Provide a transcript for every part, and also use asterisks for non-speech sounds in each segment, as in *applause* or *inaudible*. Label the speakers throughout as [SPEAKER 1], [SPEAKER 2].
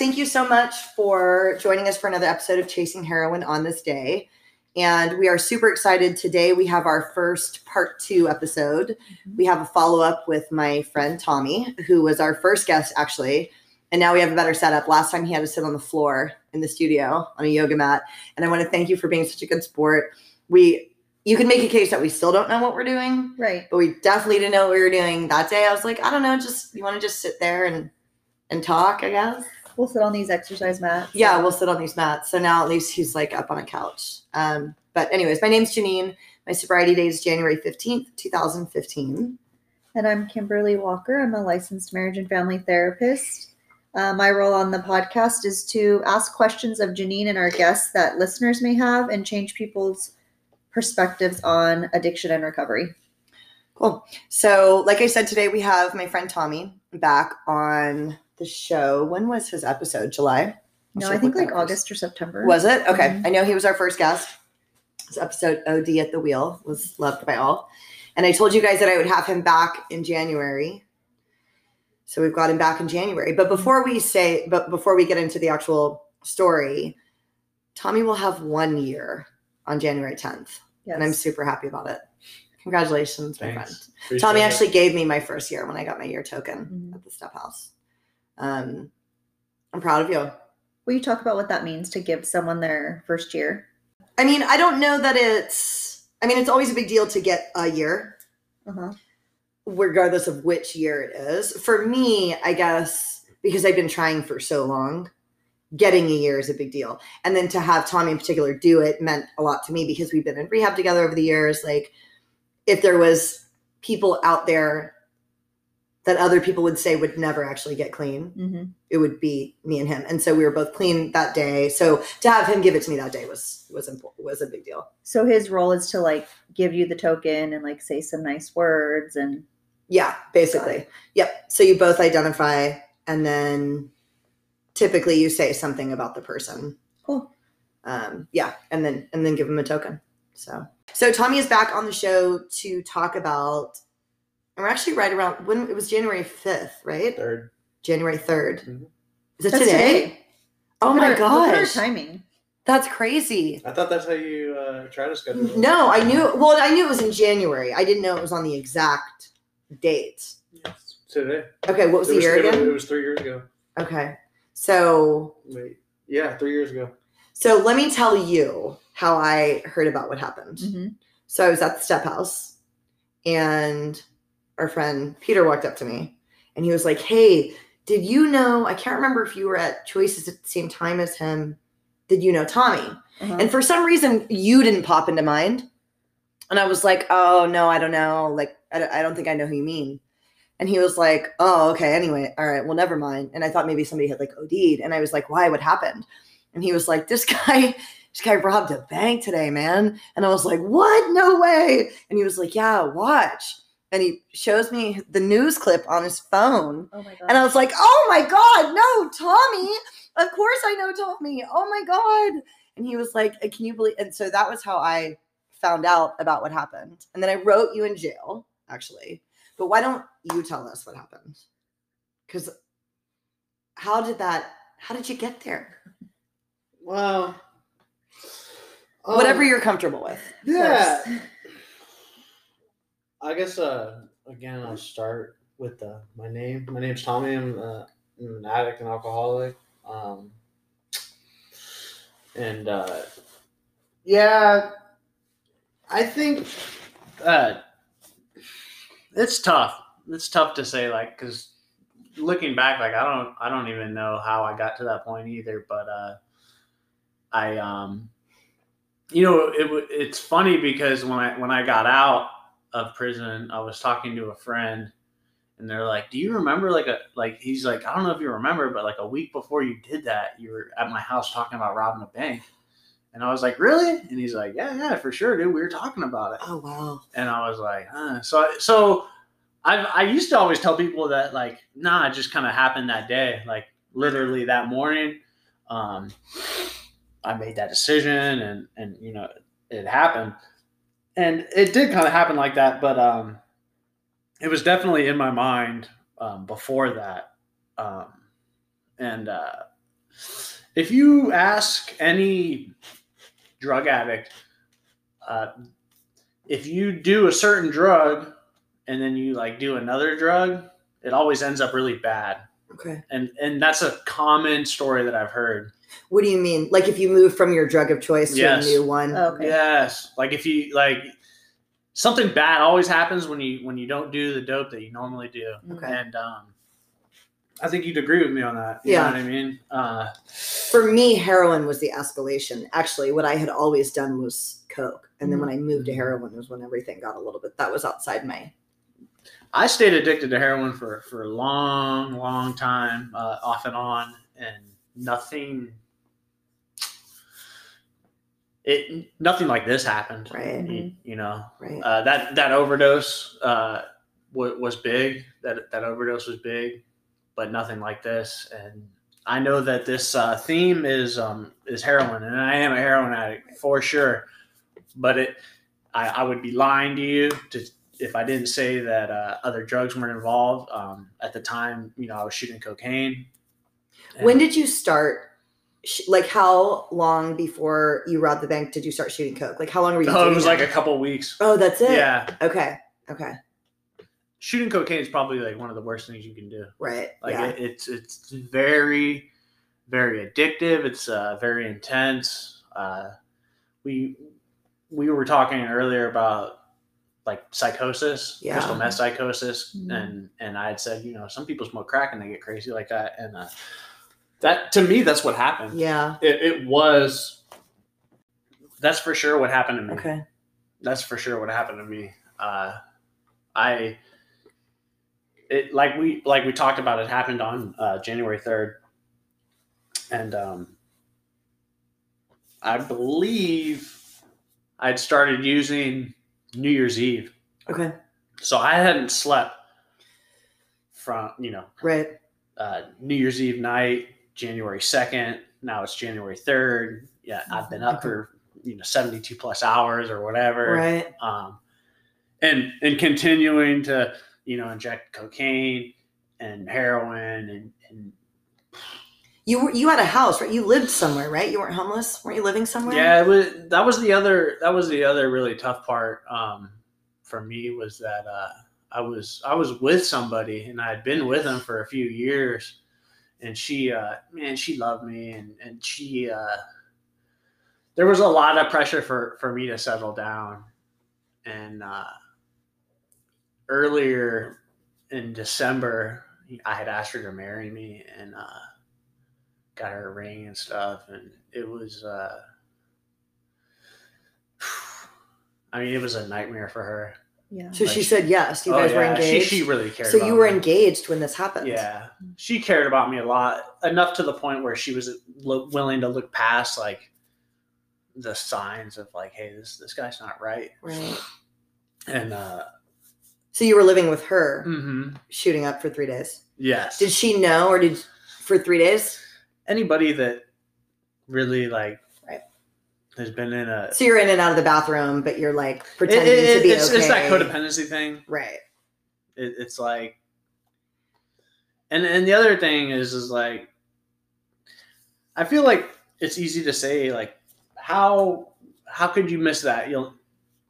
[SPEAKER 1] Thank you so much for joining us for another episode of Chasing Heroin on this day. And we are super excited. Today we have our first part two episode. Mm-hmm. We have a follow up with my friend Tommy, who was our first guest actually. And now we have a better setup. Last time he had to sit on the floor in the studio on a yoga mat. And I want to thank you for being such a good sport. We you can make a case that we still don't know what we're doing,
[SPEAKER 2] Right.
[SPEAKER 1] but we definitely didn't know what we were doing that day. I was like, I don't know, just you want to just sit there and and talk, I guess.
[SPEAKER 2] We'll sit on these exercise mats.
[SPEAKER 1] Yeah, we'll sit on these mats. So now at least he's like up on a couch. Um, but anyways, my name's Janine. My sobriety date is January 15th, 2015.
[SPEAKER 2] And I'm Kimberly Walker. I'm a licensed marriage and family therapist. Uh, my role on the podcast is to ask questions of Janine and our guests that listeners may have and change people's perspectives on addiction and recovery.
[SPEAKER 1] Cool. So, like I said, today we have my friend Tommy back on the show. When was his episode? July?
[SPEAKER 2] No, I think like
[SPEAKER 1] that up.
[SPEAKER 2] August or September.
[SPEAKER 1] Was it? Okay.
[SPEAKER 2] Mhm.
[SPEAKER 1] I know he was our first guest. His episode OD at the Wheel was loved by all. And I told you guys that I would have him back in January. So we've got him back in January. But before we say, but before we get into the actual story, Tommy will have one year on January 10th.
[SPEAKER 2] Yes.
[SPEAKER 1] And I'm super happy about it. Congratulations, my friend.
[SPEAKER 3] Appreciate
[SPEAKER 1] Tommy
[SPEAKER 3] it.
[SPEAKER 1] actually gave me my first year when I got my year token
[SPEAKER 2] Mhm.
[SPEAKER 1] at the step house. Um, I'm proud of you.
[SPEAKER 2] Will you talk about what that means to give someone their first year?
[SPEAKER 1] I mean, I don't know that it's. I mean, it's always a big deal to get a year,
[SPEAKER 2] Uh-huh.
[SPEAKER 1] regardless of which year it is. For me, I guess because I've been trying for so long, getting a year is a big deal. And then to have Tommy in particular do it meant a lot to me because we've been in rehab together over the years. Like, if there was people out there that other people would say would never actually get clean,
[SPEAKER 2] hmm
[SPEAKER 1] it would be me and him. And so we were both clean that day. So to have him give it to me that day was was important, was a big deal.
[SPEAKER 2] So his role is to like give you the token and like say some nice words and
[SPEAKER 1] Yeah, basically. Yep. So you both identify and then typically you say something about the person.
[SPEAKER 2] cool.
[SPEAKER 1] Um, yeah, and then and then give them a token. So so Tommy is back on the show to talk about we're actually right around when it was January 5th, right?
[SPEAKER 3] Third.
[SPEAKER 1] January 3rd.
[SPEAKER 3] Mhm.
[SPEAKER 1] Is it
[SPEAKER 2] That's
[SPEAKER 1] today?
[SPEAKER 2] today.
[SPEAKER 1] Oh
[SPEAKER 2] Look
[SPEAKER 1] my
[SPEAKER 2] at our- look at our timing.
[SPEAKER 1] That's crazy.
[SPEAKER 3] I thought that's how you uh, try to schedule. it.
[SPEAKER 1] No, I knew well, I knew it was in January. I didn't know it was on the exact date.
[SPEAKER 3] Yes. Today.
[SPEAKER 1] Okay, what was
[SPEAKER 3] it
[SPEAKER 1] the
[SPEAKER 3] was,
[SPEAKER 1] year again?
[SPEAKER 3] It was three years ago.
[SPEAKER 1] Okay. So
[SPEAKER 3] Wait. Yeah, three years ago.
[SPEAKER 1] so let me tell you how I heard about what happened.
[SPEAKER 2] hmm
[SPEAKER 1] So I was at the step house and our friend Peter walked up to me and he was like, Hey, did you know? I can't remember if you were at Choices at the same time as him. Did you know Tommy?
[SPEAKER 2] Uh-huh.
[SPEAKER 1] And for some reason, you didn't pop into mind. And I was like, oh, no, I don't know. Like, I don't, think I know who you mean. And he was like, oh, okay. Anyway, all right. Well, never mind. And I thought maybe somebody had like OD'd. And I was like, why? What happened? And he was like, this *laughs* guy, this guy robbed a bank today, man. And I was like, what? No way. And he was like, yeah, watch. And he shows me the news clip on his phone.
[SPEAKER 2] oh my god.
[SPEAKER 1] And I was like, oh my God, no, Tommy. Of course I know Tommy. Oh my God. And he was like, can you believe? And so that was how I found out about what happened. And then I wrote you in jail, actually. But why don't you tell us what happened? Because how did that, how did you get there?
[SPEAKER 3] Wow.
[SPEAKER 1] Whatever
[SPEAKER 3] Um,
[SPEAKER 1] you're comfortable with.
[SPEAKER 3] Yeah. I guess uh again I'll start with uh, my name. My name's Tommy. I'm, uh, I'm an addict and alcoholic. Um, and uh, yeah, I think uh, it's tough. It's tough to say, like, because looking back, like I don't, I don't even know how I got to that point either. But uh, I, um, you know, it, it's funny because when I when I got out of prison, I was talking to a friend, and they're like, "Do you remember like a like?" He's like, "I don't know if you remember, but like a week before you did that, you were at my house talking about robbing a bank." And I was like, "Really?" And he's like, "Yeah, yeah, for sure, dude. We were talking about it."
[SPEAKER 1] Oh, wow.
[SPEAKER 3] And I was like, huh. so so I I used to always tell people that like, nah, it just kind of happened that day, like literally that morning. Um, I made that decision, and and you know it happened, and it did kind of happen like that, but um, it was definitely in my mind um, before that, um, and uh, if you ask any drug addict, uh, if you do a certain drug and then you like do another drug, it always ends up really bad.
[SPEAKER 1] Okay.
[SPEAKER 3] And and that's a common story that I've heard.
[SPEAKER 1] What do you mean? Like if you move from your drug of choice
[SPEAKER 3] Yes.
[SPEAKER 1] to a new one?
[SPEAKER 2] Okay.
[SPEAKER 3] Yes, like if you like something bad always happens when you when you don't do the dope that you normally do.
[SPEAKER 1] Okay.
[SPEAKER 3] And um I think you'd agree with me on that. You
[SPEAKER 1] Yeah.
[SPEAKER 3] know what I mean? Uh
[SPEAKER 1] For me, heroin was the escalation. Actually, what I had always done was coke, and then when I moved to heroin was when everything got a little bit. That was outside my.
[SPEAKER 3] I stayed addicted to heroin for for a long, long time, uh, off and on, and nothing. It nothing like this happened.
[SPEAKER 1] Right.
[SPEAKER 3] You, you know
[SPEAKER 1] Right.
[SPEAKER 3] uh, that that overdose uh, w- was big. That that overdose was big, but nothing like this. And I know that this uh, theme is um, is heroin, and I am a heroin addict for sure. But it, I, I would be lying to you to if I didn't say that uh, other drugs weren't involved. Um, at the time, you know, I was shooting cocaine.
[SPEAKER 1] when did you start? Sh- Like how long before you robbed the bank did you start shooting coke? Like how long were you?
[SPEAKER 3] Oh, it was like a couple weeks.
[SPEAKER 1] Oh, that's it.
[SPEAKER 3] Yeah,
[SPEAKER 1] Okay. Okay.
[SPEAKER 3] shooting cocaine is probably like one of the worst things you can do.
[SPEAKER 1] Right.
[SPEAKER 3] Like
[SPEAKER 1] yeah.
[SPEAKER 3] it, it's it's very very addictive. It's uh, very intense. Uh, we we were talking earlier about like psychosis,
[SPEAKER 1] Yeah.
[SPEAKER 3] crystal meth psychosis,
[SPEAKER 2] Mhm.
[SPEAKER 3] and and I had said you know some people smoke crack and they get crazy like that, and uh, that to me that's what happened.
[SPEAKER 1] yeah.
[SPEAKER 3] It, it was that's for sure what happened to me
[SPEAKER 1] Okay.
[SPEAKER 3] that's for sure what happened to me. Uh, I it like we like we talked about. It happened on uh, January third, and um, I believe I'd started using New Year's Eve,
[SPEAKER 1] Okay.
[SPEAKER 3] so I hadn't slept from you know
[SPEAKER 1] Right.
[SPEAKER 3] uh, New Year's Eve night, January second. Now it's January third. Yeah, I've been up for you know seventy two plus hours or whatever
[SPEAKER 1] Right.
[SPEAKER 3] um, and and continuing to you know inject cocaine and heroin and, and
[SPEAKER 1] You were you had a house, right? You lived somewhere, right? You weren't homeless. Weren't you living somewhere?
[SPEAKER 3] yeah it was that was the other that was the other really tough part um, for me was that uh, I was I was with somebody and I had been with him for a few years and she uh, man she loved me and and she uh, there was a lot of pressure for for me to settle down and uh, earlier in December I had asked her to marry me and uh, got her a ring and stuff and it was uh, *sighs* I mean it was a nightmare for her.
[SPEAKER 2] Yeah.
[SPEAKER 1] So
[SPEAKER 3] Like
[SPEAKER 1] she
[SPEAKER 3] she-
[SPEAKER 1] said yes. You
[SPEAKER 3] Oh,
[SPEAKER 1] guys were engaged.
[SPEAKER 3] She, she really cared.
[SPEAKER 1] so
[SPEAKER 3] about
[SPEAKER 1] you were
[SPEAKER 3] me.
[SPEAKER 1] engaged when this happened.
[SPEAKER 3] Yeah, she cared about me a lot, enough to the point where she was lo- willing to look past like the signs of like, hey, this this guy's not right.
[SPEAKER 1] Right.
[SPEAKER 3] And uh,
[SPEAKER 1] So you were living with her,
[SPEAKER 3] mhm,
[SPEAKER 1] shooting up for three days.
[SPEAKER 3] yes,
[SPEAKER 1] Did she know, or did for three days?
[SPEAKER 3] anybody that really like
[SPEAKER 1] Right.
[SPEAKER 3] Has been in a
[SPEAKER 1] So you're in and out of the bathroom, but you're like pretending
[SPEAKER 3] it-
[SPEAKER 1] to be
[SPEAKER 3] it's,
[SPEAKER 1] okay.
[SPEAKER 3] it's that codependency thing.
[SPEAKER 1] Right.
[SPEAKER 3] It, it's like, and and the other thing is is like, I feel like it's easy to say like, how how could you miss that? You'll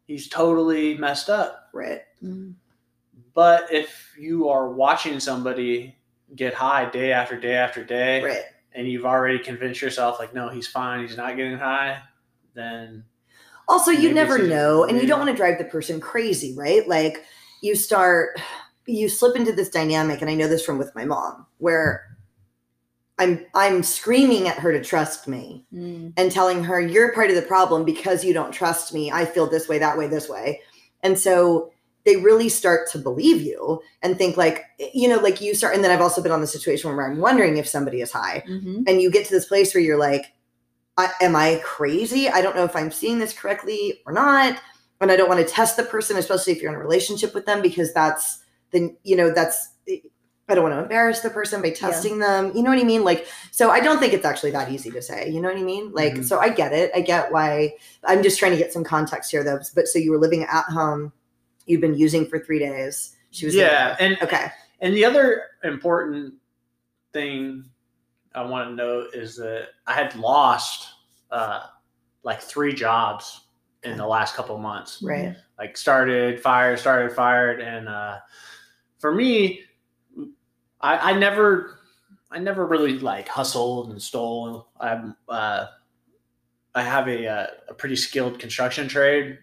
[SPEAKER 3] he's totally messed up.
[SPEAKER 1] Right.
[SPEAKER 3] But if you are watching somebody get high day after day after day,
[SPEAKER 1] Right.
[SPEAKER 3] and you've already convinced yourself like, no, he's fine, he's not getting high, then
[SPEAKER 1] Also, you never
[SPEAKER 3] it's-
[SPEAKER 1] know, and you don't want to drive the person crazy, right? Like you start, you slip into this dynamic, and I know this from with my mom, where I'm I'm screaming at her to trust me
[SPEAKER 2] Mm.
[SPEAKER 1] and telling her you're part of the problem because you don't trust me. I feel this way, that way, this way, and so they really start to believe you and think like you know like you start and then i've also been on the situation where i'm wondering if somebody is high
[SPEAKER 2] Mhm.
[SPEAKER 1] and you get to this place where you're like I, am i crazy? I don't know if i'm seeing this correctly or not. And i don't want to test the person especially if you're in a relationship with them because that's then you know that's i don't want to embarrass the person by testing them. You know what i mean? Like so i don't think it's actually that easy to say you know what i mean? Like
[SPEAKER 3] Mhm.
[SPEAKER 1] so i get it. I get why i'm just trying to get some context here though. But so you were living at home you've been using for three days. She was
[SPEAKER 3] yeah,
[SPEAKER 1] there.
[SPEAKER 3] and
[SPEAKER 1] okay.
[SPEAKER 3] And the other important thing I want to note is that I had lost uh, like three jobs in the last couple of months.
[SPEAKER 1] Right.
[SPEAKER 3] Like started, fired, started, fired, and uh, for me, I, I never, I never really like hustled and stole. I'm, uh, I have a, uh, a pretty skilled construction trade,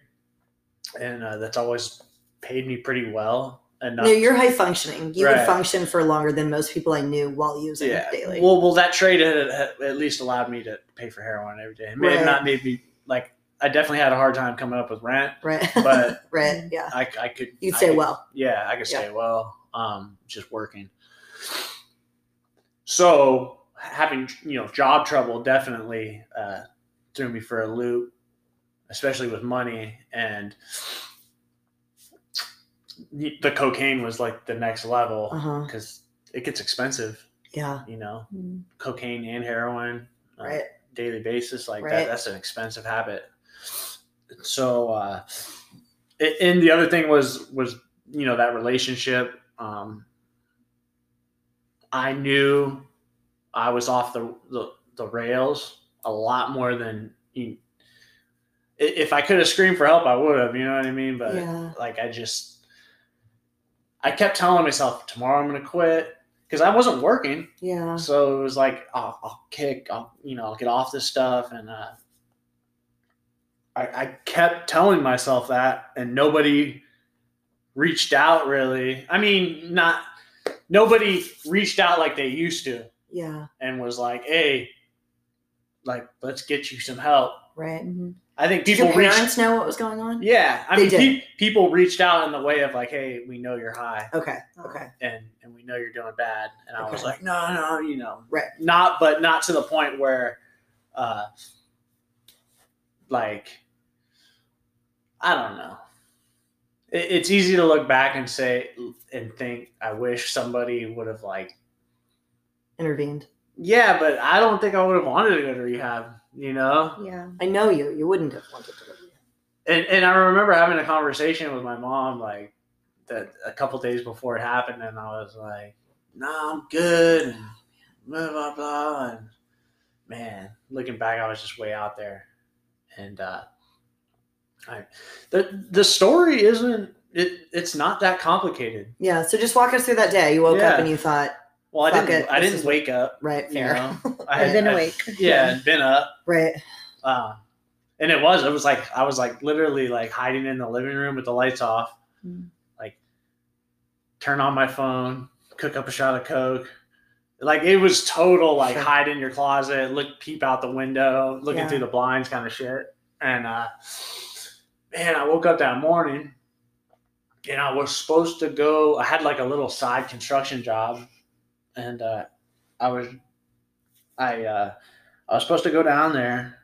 [SPEAKER 3] and uh, that's always paid me pretty well. Enough
[SPEAKER 1] No, you're high functioning. You would function for longer than most people I knew while using
[SPEAKER 3] yeah.
[SPEAKER 1] daily.
[SPEAKER 3] Well, well, that trade had, had at least allowed me to pay for heroin every day. It may have not made me like I definitely had a hard time coming up with rent,
[SPEAKER 1] right.
[SPEAKER 3] but *laughs*
[SPEAKER 1] right. Yeah.
[SPEAKER 3] I, I could
[SPEAKER 1] You'd
[SPEAKER 3] I
[SPEAKER 1] say
[SPEAKER 3] could-
[SPEAKER 1] well.
[SPEAKER 3] Yeah, I could
[SPEAKER 1] Yeah.
[SPEAKER 3] stay well. Um, just working. So having you know job trouble definitely uh, threw me for a loop, especially with money and the cocaine was like the next level
[SPEAKER 1] Uh huh.
[SPEAKER 3] because it gets expensive.
[SPEAKER 1] Yeah.
[SPEAKER 3] You know,
[SPEAKER 2] Mm.
[SPEAKER 3] cocaine and heroin on a
[SPEAKER 1] Right.
[SPEAKER 3] daily basis like
[SPEAKER 1] Right.
[SPEAKER 3] that. That's an expensive habit. So, uh, a- and the other thing was was you know that relationship. Um, I knew I was off the, the the rails a lot more than you. If I could have screamed for help, I would have. You know what I mean? But
[SPEAKER 1] Yeah.
[SPEAKER 3] like, I just I kept telling myself tomorrow I'm going to quit because I wasn't working.
[SPEAKER 1] Yeah.
[SPEAKER 3] So it was like, oh, I'll kick, I'll, you know, I'll get off this stuff. And uh, I, I kept telling myself that, and nobody reached out really. I mean, not nobody reached out like they used to
[SPEAKER 1] Yeah.
[SPEAKER 3] and was like, hey, like, let's get you some help.
[SPEAKER 1] Right.
[SPEAKER 2] Mhm.
[SPEAKER 3] I think
[SPEAKER 1] Did
[SPEAKER 3] people
[SPEAKER 1] your
[SPEAKER 3] reached.
[SPEAKER 1] parents know what was going on?
[SPEAKER 3] Yeah, I
[SPEAKER 1] They
[SPEAKER 3] mean,
[SPEAKER 1] did.
[SPEAKER 3] pe- people reached out in the way of like, "Hey, we know you're high,
[SPEAKER 1] Okay. Okay.
[SPEAKER 3] and and we know you're doing bad," and I was like, "No, no, you know,
[SPEAKER 1] Right.
[SPEAKER 3] not, but not to the point where, uh, like, I don't know. It, it's easy to look back and say and think, I wish somebody would have like,
[SPEAKER 1] Intervened.
[SPEAKER 3] Yeah, but I don't think I would have wanted to go to rehab, you know."
[SPEAKER 2] Yeah.
[SPEAKER 1] I know you. You wouldn't have wanted to. live here.
[SPEAKER 3] and and I remember having a conversation with my mom like that a couple days before it happened, and I was like, "No, I'm good," and blah blah blah. And man, looking back, I was just way out there, and uh, I the the story isn't it. It's not that complicated.
[SPEAKER 1] Yeah. So just walk us through that day. You woke
[SPEAKER 3] Yeah.
[SPEAKER 1] up and you thought,
[SPEAKER 3] Well, I
[SPEAKER 1] Fuck
[SPEAKER 3] didn't.
[SPEAKER 1] it,
[SPEAKER 3] I
[SPEAKER 1] this
[SPEAKER 3] didn't
[SPEAKER 1] is-
[SPEAKER 3] wake up.
[SPEAKER 1] right,
[SPEAKER 3] You
[SPEAKER 1] fair.
[SPEAKER 3] know, *laughs* I
[SPEAKER 2] I've been
[SPEAKER 3] I-
[SPEAKER 2] awake.
[SPEAKER 3] Yeah, I'd been up.
[SPEAKER 1] Right.
[SPEAKER 3] Uh, and it was, it was like, I was like literally like hiding in the living room with the lights off,
[SPEAKER 2] Mm.
[SPEAKER 3] like turn on my phone, cook up a shot of Coke. Like it was total like
[SPEAKER 1] Sure.
[SPEAKER 3] hide in your closet, look, peep out the window, looking
[SPEAKER 1] Yeah.
[SPEAKER 3] through the blinds kind of shit. And, uh, man, I woke up that morning and I was supposed to go, I had like a little side construction job and, uh, I was, I, uh, I was supposed to go down there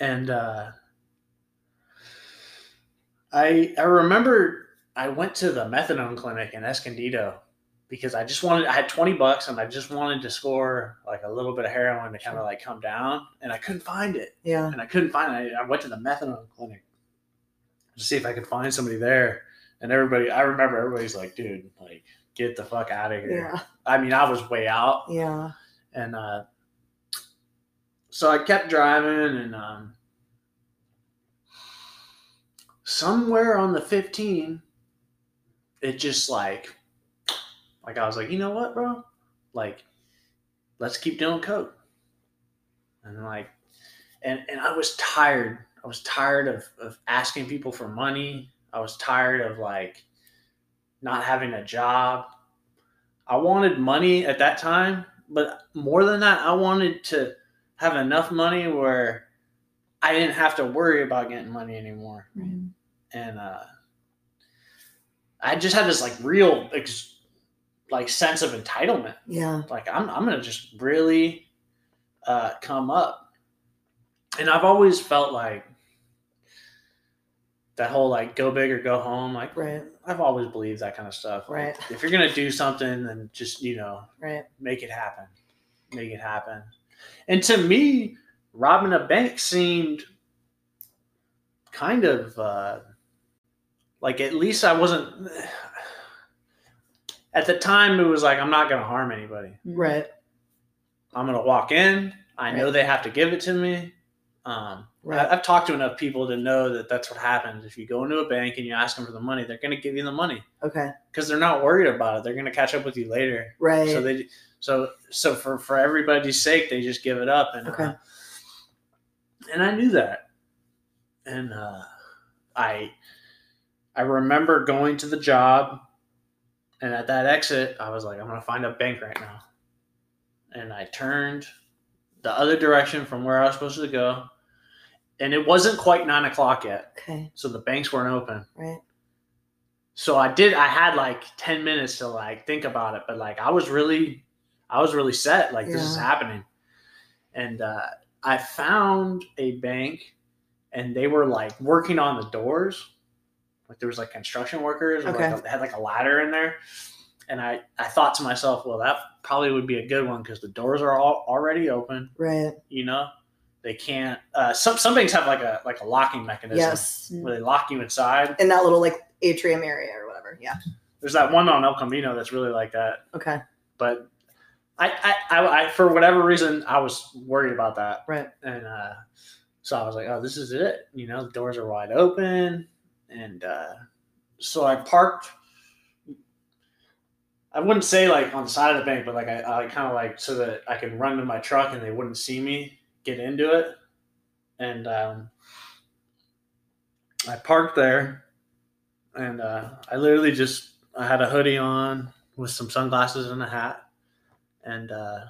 [SPEAKER 3] and uh, I I remember I went to the methadone clinic in Escondido because I just wanted I had 20 bucks and I just wanted to score like a little bit of heroin to kind of like come down and I couldn't find it
[SPEAKER 1] Yeah.
[SPEAKER 3] and I couldn't find it. I went to the methadone clinic to see if I could find somebody there and everybody I remember everybody's like dude like get the fuck out of here.
[SPEAKER 1] Yeah.
[SPEAKER 3] I mean I was way out
[SPEAKER 1] Yeah.
[SPEAKER 3] and uh, so I kept driving, and um, somewhere on the 15, it just like, like I was like, you know what, bro? Like, let's keep doing coke. And like, and and I was tired. I was tired of of asking people for money. I was tired of like not having a job. I wanted money at that time, but more than that, I wanted to have enough money where I didn't have to worry about getting money anymore.
[SPEAKER 2] Mm.
[SPEAKER 3] And uh, I just had this like real ex- like sense of entitlement.
[SPEAKER 1] Yeah.
[SPEAKER 3] Like I'm I'm gonna just really uh, come up. And I've always felt like that whole like go big or go home. Like
[SPEAKER 1] Right.
[SPEAKER 3] I've always believed that kind of stuff. Like,
[SPEAKER 1] Right.
[SPEAKER 3] if you're gonna do something, then just you know
[SPEAKER 1] Right.
[SPEAKER 3] make it happen. Make it happen. And to me, robbing a bank seemed kind of uh, like at least I wasn't. *sighs* At the time, it was like I'm not going to harm anybody.
[SPEAKER 1] Right.
[SPEAKER 3] I'm gonna walk in. I know they have to give it to me. Um,
[SPEAKER 1] Right.
[SPEAKER 3] I've talked to enough people to know that that's what happens. If you go into a bank and you ask them for the money, they're gonna give you the money
[SPEAKER 1] Okay.
[SPEAKER 3] because they're not worried about it. They're gonna catch up with you later.
[SPEAKER 1] Right.
[SPEAKER 3] So they so so for for everybody's sake, they just give it up. And
[SPEAKER 1] Okay.
[SPEAKER 3] uh, and I knew that, and uh, I I remember going to the job, and at that exit, I was like, I'm gonna find a bank right now, and I turned the other direction from where I was supposed to go, and it wasn't quite nine o'clock yet,
[SPEAKER 1] okay.
[SPEAKER 3] so the banks weren't open.
[SPEAKER 1] Right.
[SPEAKER 3] So I did. I had like ten minutes to like think about it, but like I was really, I was really set. Like this is happening, and uh, I found a bank, and they were like working on the doors. Like there was like construction workers.
[SPEAKER 1] Okay.
[SPEAKER 3] Like, they had like a ladder in there, and I I thought to myself, well, that probably would be a good one because the doors are all already open.
[SPEAKER 1] Right.
[SPEAKER 3] You know, they can't. Uh, some some banks have like a like a locking mechanism
[SPEAKER 1] Yes.
[SPEAKER 3] where they lock you inside.
[SPEAKER 1] In that little like atrium area or whatever. Yeah.
[SPEAKER 3] There's that one on El Camino that's really like that.
[SPEAKER 1] Okay.
[SPEAKER 3] But I, I, I, I for whatever reason, I was worried about that.
[SPEAKER 1] Right.
[SPEAKER 3] And uh, so I was like, oh, this is it. You know, the doors are wide open. And uh, so I parked. I wouldn't say like on the side of the bank, but like I, I kind of like so that I could run to my truck and they wouldn't see me get into it. And um, I parked there, and uh, I literally just I had a hoodie on with some sunglasses and a hat, and uh,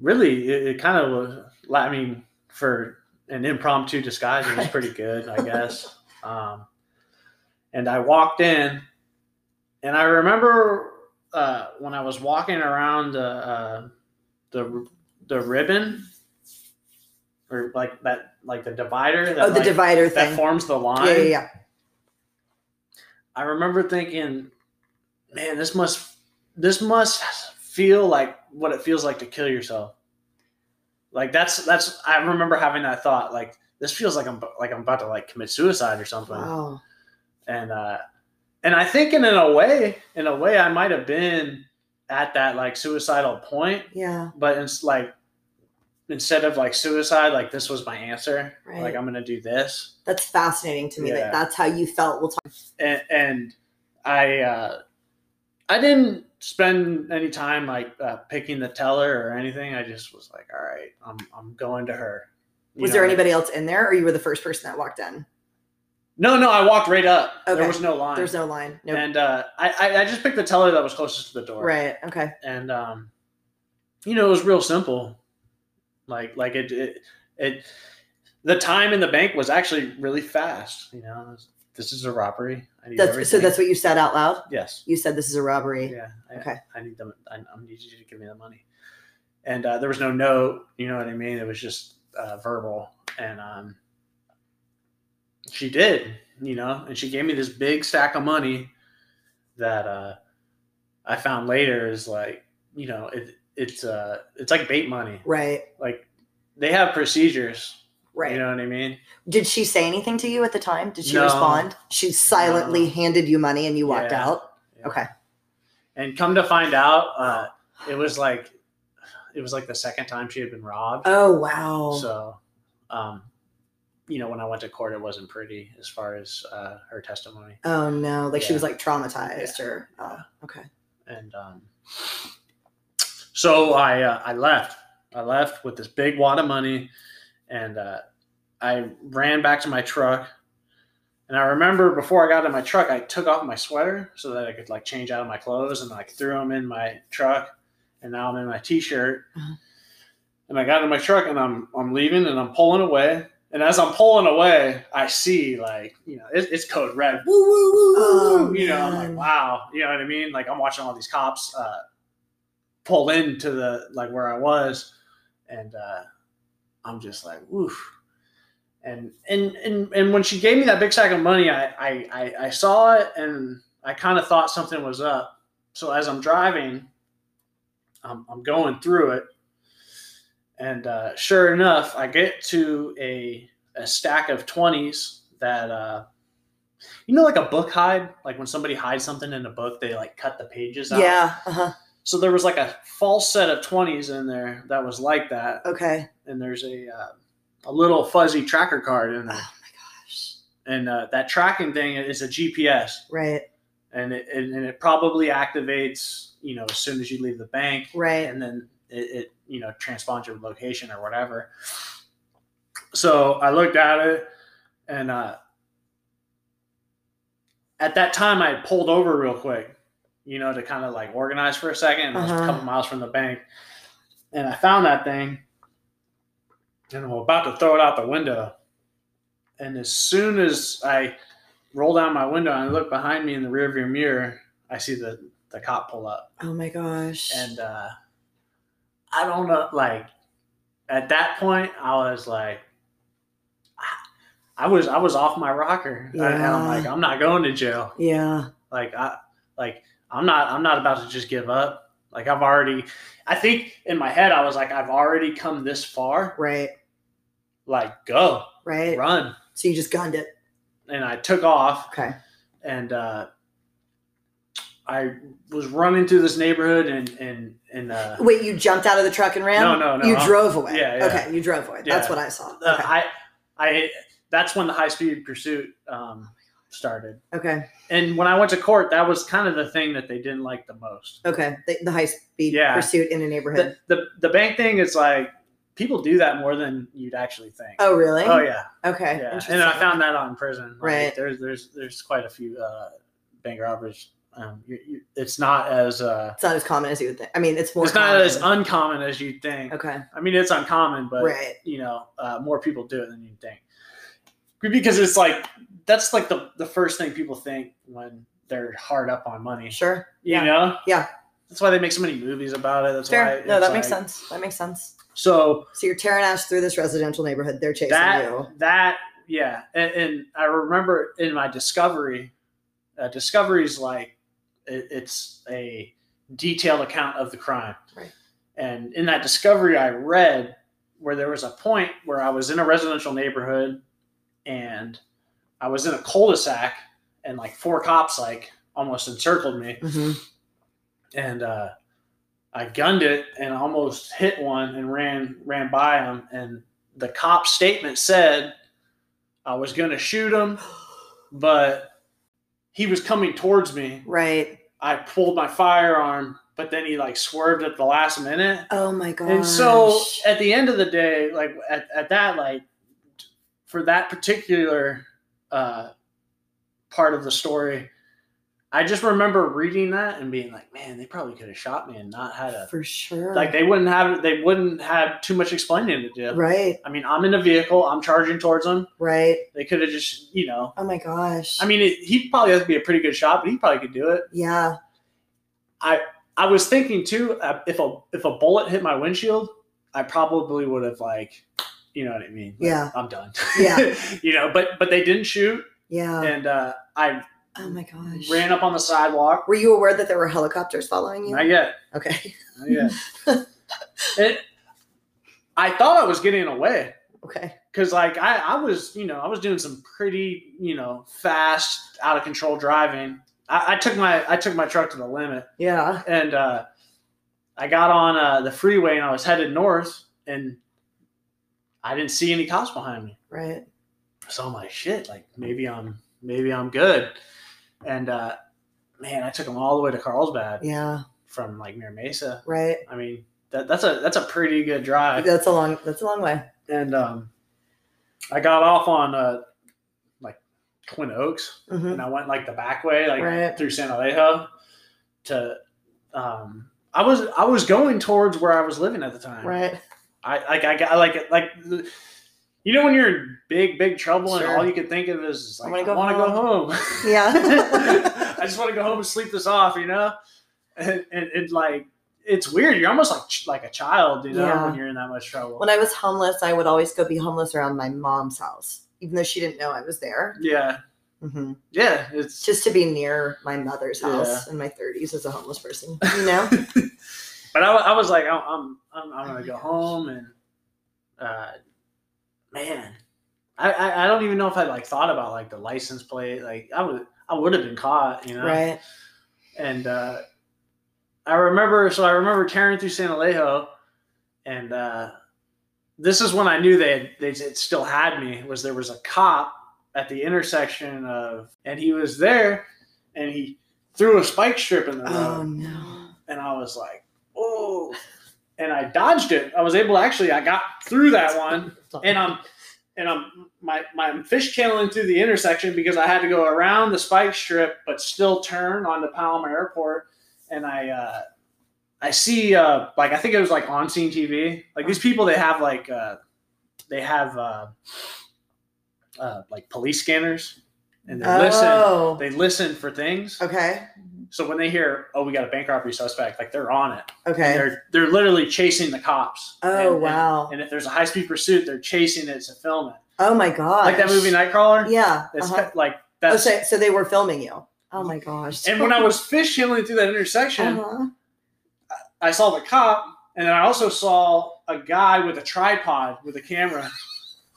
[SPEAKER 3] really it, it kind of was. I mean, for an impromptu disguise, it was pretty *laughs* good, I guess. um, and I walked in, and I remember uh, when I was walking around the uh, the the ribbon, or like that, like the divider. That,
[SPEAKER 1] Oh, the
[SPEAKER 3] like,
[SPEAKER 1] divider
[SPEAKER 3] that
[SPEAKER 1] thing.
[SPEAKER 3] forms the line.
[SPEAKER 1] Yeah, yeah, yeah.
[SPEAKER 3] I remember thinking, man, this must this must feel like what it feels like to kill yourself. Like that's that's I remember having that thought like this feels like I'm like I'm about to like commit suicide or something.
[SPEAKER 1] Wow.
[SPEAKER 3] And uh and I think in, in a way, in a way I might have been at that like suicidal point,
[SPEAKER 1] Yeah.
[SPEAKER 3] but it's like instead of like suicide, like this was my answer.
[SPEAKER 1] Right.
[SPEAKER 3] Like I'm gonna do this.
[SPEAKER 1] That's fascinating to me.
[SPEAKER 3] Yeah.
[SPEAKER 1] That that's how you felt. We'll talk.
[SPEAKER 3] and, and I uh, I didn't spend any time like uh, picking the teller or anything. I just was like, all right, I'm I'm going to her. You
[SPEAKER 1] Was
[SPEAKER 3] know?
[SPEAKER 1] there anybody else in there, or you were the first person that walked in?
[SPEAKER 3] No, no, I walked right up.
[SPEAKER 1] Okay.
[SPEAKER 3] There was no line.
[SPEAKER 1] There's no line. No.
[SPEAKER 3] And uh, I, I I just picked the teller that was closest to the door.
[SPEAKER 1] Right. Okay.
[SPEAKER 3] And um, you know, it was real simple. Like like it it, it the time in the bank was actually really fast. You know, this is a robbery. I need
[SPEAKER 1] That's so. That's what you said out loud.
[SPEAKER 3] yes.
[SPEAKER 1] You said this is a robbery.
[SPEAKER 3] Yeah. I,
[SPEAKER 1] Okay.
[SPEAKER 3] I need them. I, I need you to give me the money. And uh, there was no note. You know what I mean? It was just uh, verbal. And um, she did. You know, and she gave me this big stack of money that uh, I found later is like, you know, it, it's uh, it's like bait money.
[SPEAKER 1] Right.
[SPEAKER 3] Like they have procedures.
[SPEAKER 1] Right.
[SPEAKER 3] You know what I mean?
[SPEAKER 1] Did she say anything to you at the time? Did she
[SPEAKER 3] No.
[SPEAKER 1] respond? She silently
[SPEAKER 3] No.
[SPEAKER 1] handed you money and you walked
[SPEAKER 3] Yeah.
[SPEAKER 1] out.
[SPEAKER 3] Yeah.
[SPEAKER 1] Okay.
[SPEAKER 3] And come to find out, uh, it was like, it was like the second time she had been robbed.
[SPEAKER 1] Oh wow.
[SPEAKER 3] So, um, you know, when I went to court, it wasn't pretty as far as uh, her testimony.
[SPEAKER 1] oh no. Like she was like traumatized
[SPEAKER 3] Yeah.
[SPEAKER 1] or. Oh, okay.
[SPEAKER 3] And um, so I uh, I left. I left with this big wad of money, and uh, I ran back to my truck. And I remember before I got in my truck, I took off my sweater so that I could like change out of my clothes and like threw them in my truck. And now I'm in my t-shirt.
[SPEAKER 1] Uh-huh.
[SPEAKER 3] And I got in my truck and I'm I'm leaving and I'm pulling away. And as I'm pulling away, I see like you know it, it's code red. Woo woo woo woo.
[SPEAKER 1] Oh,
[SPEAKER 3] you know, I'm like wow. You know what I mean? Like I'm watching all these cops uh, pull into the like where I was, and uh, I'm just like woof. And and and and when she gave me that big sack of money, I I I, saw it and I kind of thought something was up. So as I'm driving, I'm, I'm going through it, and uh, sure enough, I get to a a stack of twenties that uh, you know, like a book hide, like when somebody hides something in a book, they like cut the pages out.
[SPEAKER 1] Yeah. Uh-huh.
[SPEAKER 3] So there was like a false set of twenties in there that was like that,
[SPEAKER 1] Okay.
[SPEAKER 3] and there's a uh, a little fuzzy tracker card in there.
[SPEAKER 1] Oh my gosh.
[SPEAKER 3] and uh, that tracking thing is a GPS,
[SPEAKER 1] Right.
[SPEAKER 3] and it, and it probably activates you know as soon as you leave the bank,
[SPEAKER 1] Right.
[SPEAKER 3] and then it, it you know transpons your location or whatever. So I looked at it, and uh, at that time I pulled over real quick, you know, to kind of like organize for a second. I was a
[SPEAKER 1] Uh-huh.
[SPEAKER 3] couple miles from the bank, and I found that thing, and I'm about to throw it out the window. And as soon as I roll down my window and I look behind me in the rearview mirror, I see the the cop pull up
[SPEAKER 1] Oh my gosh.
[SPEAKER 3] and uh, I don't know. Like at that point, I was like, I was I was off my rocker, and I'm like, I'm not going to jail.
[SPEAKER 1] yeah.
[SPEAKER 3] Like I like I'm not I'm not about to just give up. Like I've already, I think in my head I was like, I've already come this far.
[SPEAKER 1] Right.
[SPEAKER 3] Like go
[SPEAKER 1] Right.
[SPEAKER 3] run,
[SPEAKER 1] So you just gunned it.
[SPEAKER 3] and I took off.
[SPEAKER 1] Okay.
[SPEAKER 3] and uh, I was running through this neighborhood and and and uh,
[SPEAKER 1] Wait, you jumped out of the truck and ran?
[SPEAKER 3] No, no, no.
[SPEAKER 1] You
[SPEAKER 3] I'm-
[SPEAKER 1] drove away.
[SPEAKER 3] Yeah, yeah.
[SPEAKER 1] Okay, you drove away. That's what I saw.
[SPEAKER 3] uh, I I that's when the high speed pursuit um, started.
[SPEAKER 1] okay.
[SPEAKER 3] And when I went to court, that was kind of the thing that they didn't like the most.
[SPEAKER 1] Okay. The, the high speed
[SPEAKER 3] Yeah.
[SPEAKER 1] pursuit in a neighborhood.
[SPEAKER 3] The, the the bank thing is like people do that more than you'd actually think.
[SPEAKER 1] oh, really?
[SPEAKER 3] Oh yeah,
[SPEAKER 1] Okay.
[SPEAKER 3] yeah. And I found that out in prison. Like,
[SPEAKER 1] Right.
[SPEAKER 3] There's there's there's quite a few uh, bank robbers. Um, you, you, it's not as uh,
[SPEAKER 1] it's not as common as you would think. I mean, it's more.
[SPEAKER 3] it's not as uncommon as you'd think.
[SPEAKER 1] okay.
[SPEAKER 3] I mean, it's uncommon, but
[SPEAKER 1] Right.
[SPEAKER 3] you know, uh, more people do it than you think. Because it's like that's like the the first thing people think when they're hard up on money.
[SPEAKER 1] Sure.
[SPEAKER 3] You
[SPEAKER 1] Yeah.
[SPEAKER 3] know?
[SPEAKER 1] Yeah.
[SPEAKER 3] That's why they make so many movies about it. That's
[SPEAKER 1] Fair.
[SPEAKER 3] why
[SPEAKER 1] No, that makes sense. That makes sense.
[SPEAKER 3] So
[SPEAKER 1] So you're tearing ass through this residential neighborhood. They're chasing
[SPEAKER 3] that
[SPEAKER 1] you.
[SPEAKER 3] that yeah, and, and I remember in my discovery, uh, discovery's like it, it's a detailed account of the crime.
[SPEAKER 1] Right.
[SPEAKER 3] And in that discovery, I read where there was a point where I was in a residential neighborhood and I was in a cul-de-sac and like four cops like almost encircled me
[SPEAKER 1] hmm
[SPEAKER 3] and uh, I gunned it and almost hit one and ran ran by him. And the cop statement said I was going to shoot him, *gasps* but he was coming towards me.
[SPEAKER 1] Right.
[SPEAKER 3] I pulled my firearm, but then he like swerved at the last minute.
[SPEAKER 1] Oh my god.
[SPEAKER 3] And so at the end of the day, like at, at that, like for that particular uh, part of the story, I just remember reading that and being like, man, they probably could have shot me and not had a
[SPEAKER 1] for sure.
[SPEAKER 3] like they wouldn't have they wouldn't have too much explaining to do.
[SPEAKER 1] right.
[SPEAKER 3] I mean, I'm in a vehicle, I'm charging towards them.
[SPEAKER 1] Right.
[SPEAKER 3] They could have just, you know,
[SPEAKER 1] Oh my gosh.
[SPEAKER 3] I mean, it, he probably has to be a pretty good shot, but he probably could do it.
[SPEAKER 1] yeah.
[SPEAKER 3] I I was thinking too, uh, if a if a bullet hit my windshield, I probably would have like, you know what I mean? Like,
[SPEAKER 1] Yeah.
[SPEAKER 3] I'm done. *laughs*
[SPEAKER 1] Yeah.
[SPEAKER 3] you know, but but they didn't shoot,
[SPEAKER 1] Yeah.
[SPEAKER 3] and uh, I
[SPEAKER 1] oh my gosh.
[SPEAKER 3] ran up on the sidewalk.
[SPEAKER 1] Were you aware that there were helicopters following you?
[SPEAKER 3] Not yet.
[SPEAKER 1] Okay.
[SPEAKER 3] Not yet. *laughs* it, I thought I was getting away
[SPEAKER 1] Okay.
[SPEAKER 3] because like I, I was you know I was doing some pretty you know fast out of control driving. I, I took my I took my truck to the limit.
[SPEAKER 1] Yeah.
[SPEAKER 3] and uh, I got on uh, the freeway and I was headed north, and I didn't see any cops behind me.
[SPEAKER 1] Right.
[SPEAKER 3] So I'm like, shit, like maybe I'm maybe I'm good. And uh, man, I took them all the way to Carlsbad
[SPEAKER 1] Yeah.
[SPEAKER 3] from like near Mesa.
[SPEAKER 1] Right.
[SPEAKER 3] I mean, that, that's a that's a pretty good drive.
[SPEAKER 1] That's a long. That's a long way.
[SPEAKER 3] And um, I got off on uh, like Twin Oaks,
[SPEAKER 1] hmm
[SPEAKER 3] and I went like the back way, like
[SPEAKER 1] Right.
[SPEAKER 3] through San Elijo, to. Um, I was I was going towards where I was living at the time.
[SPEAKER 1] Right.
[SPEAKER 3] I like I got like it like you know when you're in big big trouble
[SPEAKER 1] Sure.
[SPEAKER 3] and all you can think of is
[SPEAKER 1] I
[SPEAKER 3] like I want to go home. *laughs* *laughs*
[SPEAKER 1] Yeah.
[SPEAKER 3] I just want to go home and sleep this off, you know. And, and it like it's weird. You're almost like like a child, you know,
[SPEAKER 1] Yeah.
[SPEAKER 3] when you're in that much trouble.
[SPEAKER 1] When I was homeless, I would always go be homeless around my mom's house, even though she didn't know I was there.
[SPEAKER 3] yeah,
[SPEAKER 1] hmm
[SPEAKER 3] yeah. It's
[SPEAKER 1] Just to be near my mother's house
[SPEAKER 3] Yeah.
[SPEAKER 1] in my 30s as a homeless person, you know? *laughs*
[SPEAKER 3] but I, I was like, I'm, I'm, I'm, gonna go home and, uh, man, I, I, I don't even know if I like thought about like the license plate. Like I would, I would have been caught, you know.
[SPEAKER 1] right.
[SPEAKER 3] And uh, I remember. So I remember tearing through San Elijo, and uh, this is when I knew they had, they still had me. Was there was a cop at the intersection of, and he was there, and he threw a spike strip in the road,
[SPEAKER 1] Oh no.
[SPEAKER 3] and I was like, and I dodged it. I was able to actually. I got through that one, *laughs* and I'm and I'm my, my I'm fishtailing through the intersection because I had to go around the spike strip but still turn onto Palomar Airport and I uh, I see uh, like I think it was like on scene TV like these people they have like uh, they have uh, uh, like police scanners and they listen
[SPEAKER 1] Oh.
[SPEAKER 3] they listen for things
[SPEAKER 1] Okay.
[SPEAKER 3] So when they hear oh we got a bank robbery suspect like they're on it
[SPEAKER 1] Okay.
[SPEAKER 3] they're they're literally chasing the cops
[SPEAKER 1] Oh
[SPEAKER 3] And- and-
[SPEAKER 1] wow.
[SPEAKER 3] and if there's a high speed pursuit, they're chasing it to film it.
[SPEAKER 1] Oh my god.
[SPEAKER 3] Like that movie Nightcrawler.
[SPEAKER 1] Yeah.
[SPEAKER 3] It's
[SPEAKER 1] uh-huh.
[SPEAKER 3] like
[SPEAKER 1] Oh, so, so they were filming you. Oh my gosh.
[SPEAKER 3] and when I was fish fishtailing through that intersection,
[SPEAKER 1] Uh-huh.
[SPEAKER 3] I saw the cop, and then I also saw a guy with a tripod with a camera,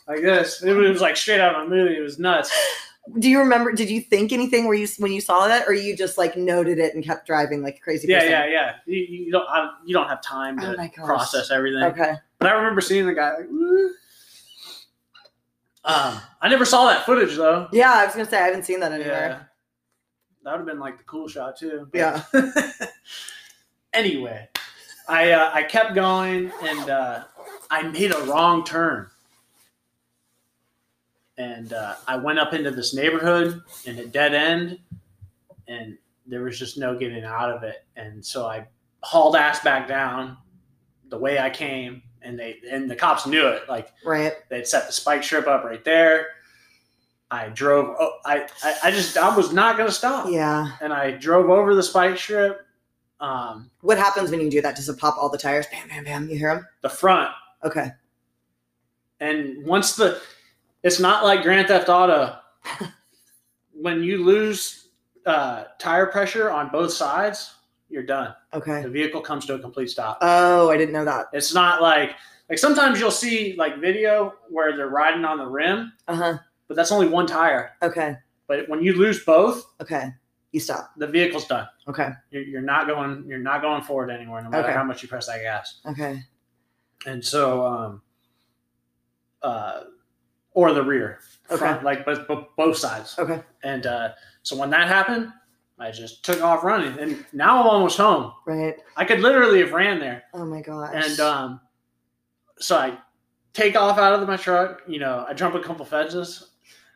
[SPEAKER 3] like this. It was like straight out of a movie. It was nuts.
[SPEAKER 1] Do you remember? Did you think anything where you when you saw that, or you just like noted it and kept driving like a crazy?
[SPEAKER 3] Yeah,
[SPEAKER 1] person?
[SPEAKER 3] yeah, yeah. You, you don't. I, you don't have time
[SPEAKER 1] Oh
[SPEAKER 3] to
[SPEAKER 1] gosh.
[SPEAKER 3] process everything.
[SPEAKER 1] Okay.
[SPEAKER 3] But I remember seeing the guy. Like, um, I never saw that footage though.
[SPEAKER 1] Yeah, I was gonna say I haven't seen that anywhere. Yeah.
[SPEAKER 3] That would have been like the cool shot too. but-
[SPEAKER 1] Yeah. *laughs*
[SPEAKER 3] anyway, I uh, I kept going and uh, I made a wrong turn. And uh, I went up into this neighborhood in a dead end, and there was just no getting out of it. And so I hauled ass back down the way I came, and they and the cops knew it. Like
[SPEAKER 1] Right.
[SPEAKER 3] they'd set the spike strip up right there. I drove. Oh, I, I I just I was not gonna stop,
[SPEAKER 1] Yeah.
[SPEAKER 3] and I drove over the spike strip. Um,
[SPEAKER 1] What happens when you do that? Does it pop all the tires? Bam, bam, bam. You hear them?
[SPEAKER 3] the front
[SPEAKER 1] Okay.
[SPEAKER 3] and once the it's not like grand theft auto *laughs* when you lose uh, tire pressure on both sides you're done
[SPEAKER 1] Okay.
[SPEAKER 3] the vehicle comes to a complete stop
[SPEAKER 1] Oh, I didn't know that.
[SPEAKER 3] it's not like like sometimes you'll see like video where they're riding on the rim
[SPEAKER 1] Uh huh.
[SPEAKER 3] but that's only one tire
[SPEAKER 1] Okay.
[SPEAKER 3] but when you lose both
[SPEAKER 1] Okay. You stop.
[SPEAKER 3] the vehicle's done
[SPEAKER 1] Okay.
[SPEAKER 3] you're, you're not going you're not going forward anywhere no matter
[SPEAKER 1] Okay.
[SPEAKER 3] how much you press that gas
[SPEAKER 1] Okay.
[SPEAKER 3] and so um uh or the rear
[SPEAKER 1] Okay.
[SPEAKER 3] front, like but both sides
[SPEAKER 1] Okay.
[SPEAKER 3] and uh so when that happened i just took off running and now i'm almost home
[SPEAKER 1] Right.
[SPEAKER 3] i could literally have ran there
[SPEAKER 1] Oh my gosh.
[SPEAKER 3] and um so i take off out of my truck you know i jump a couple fences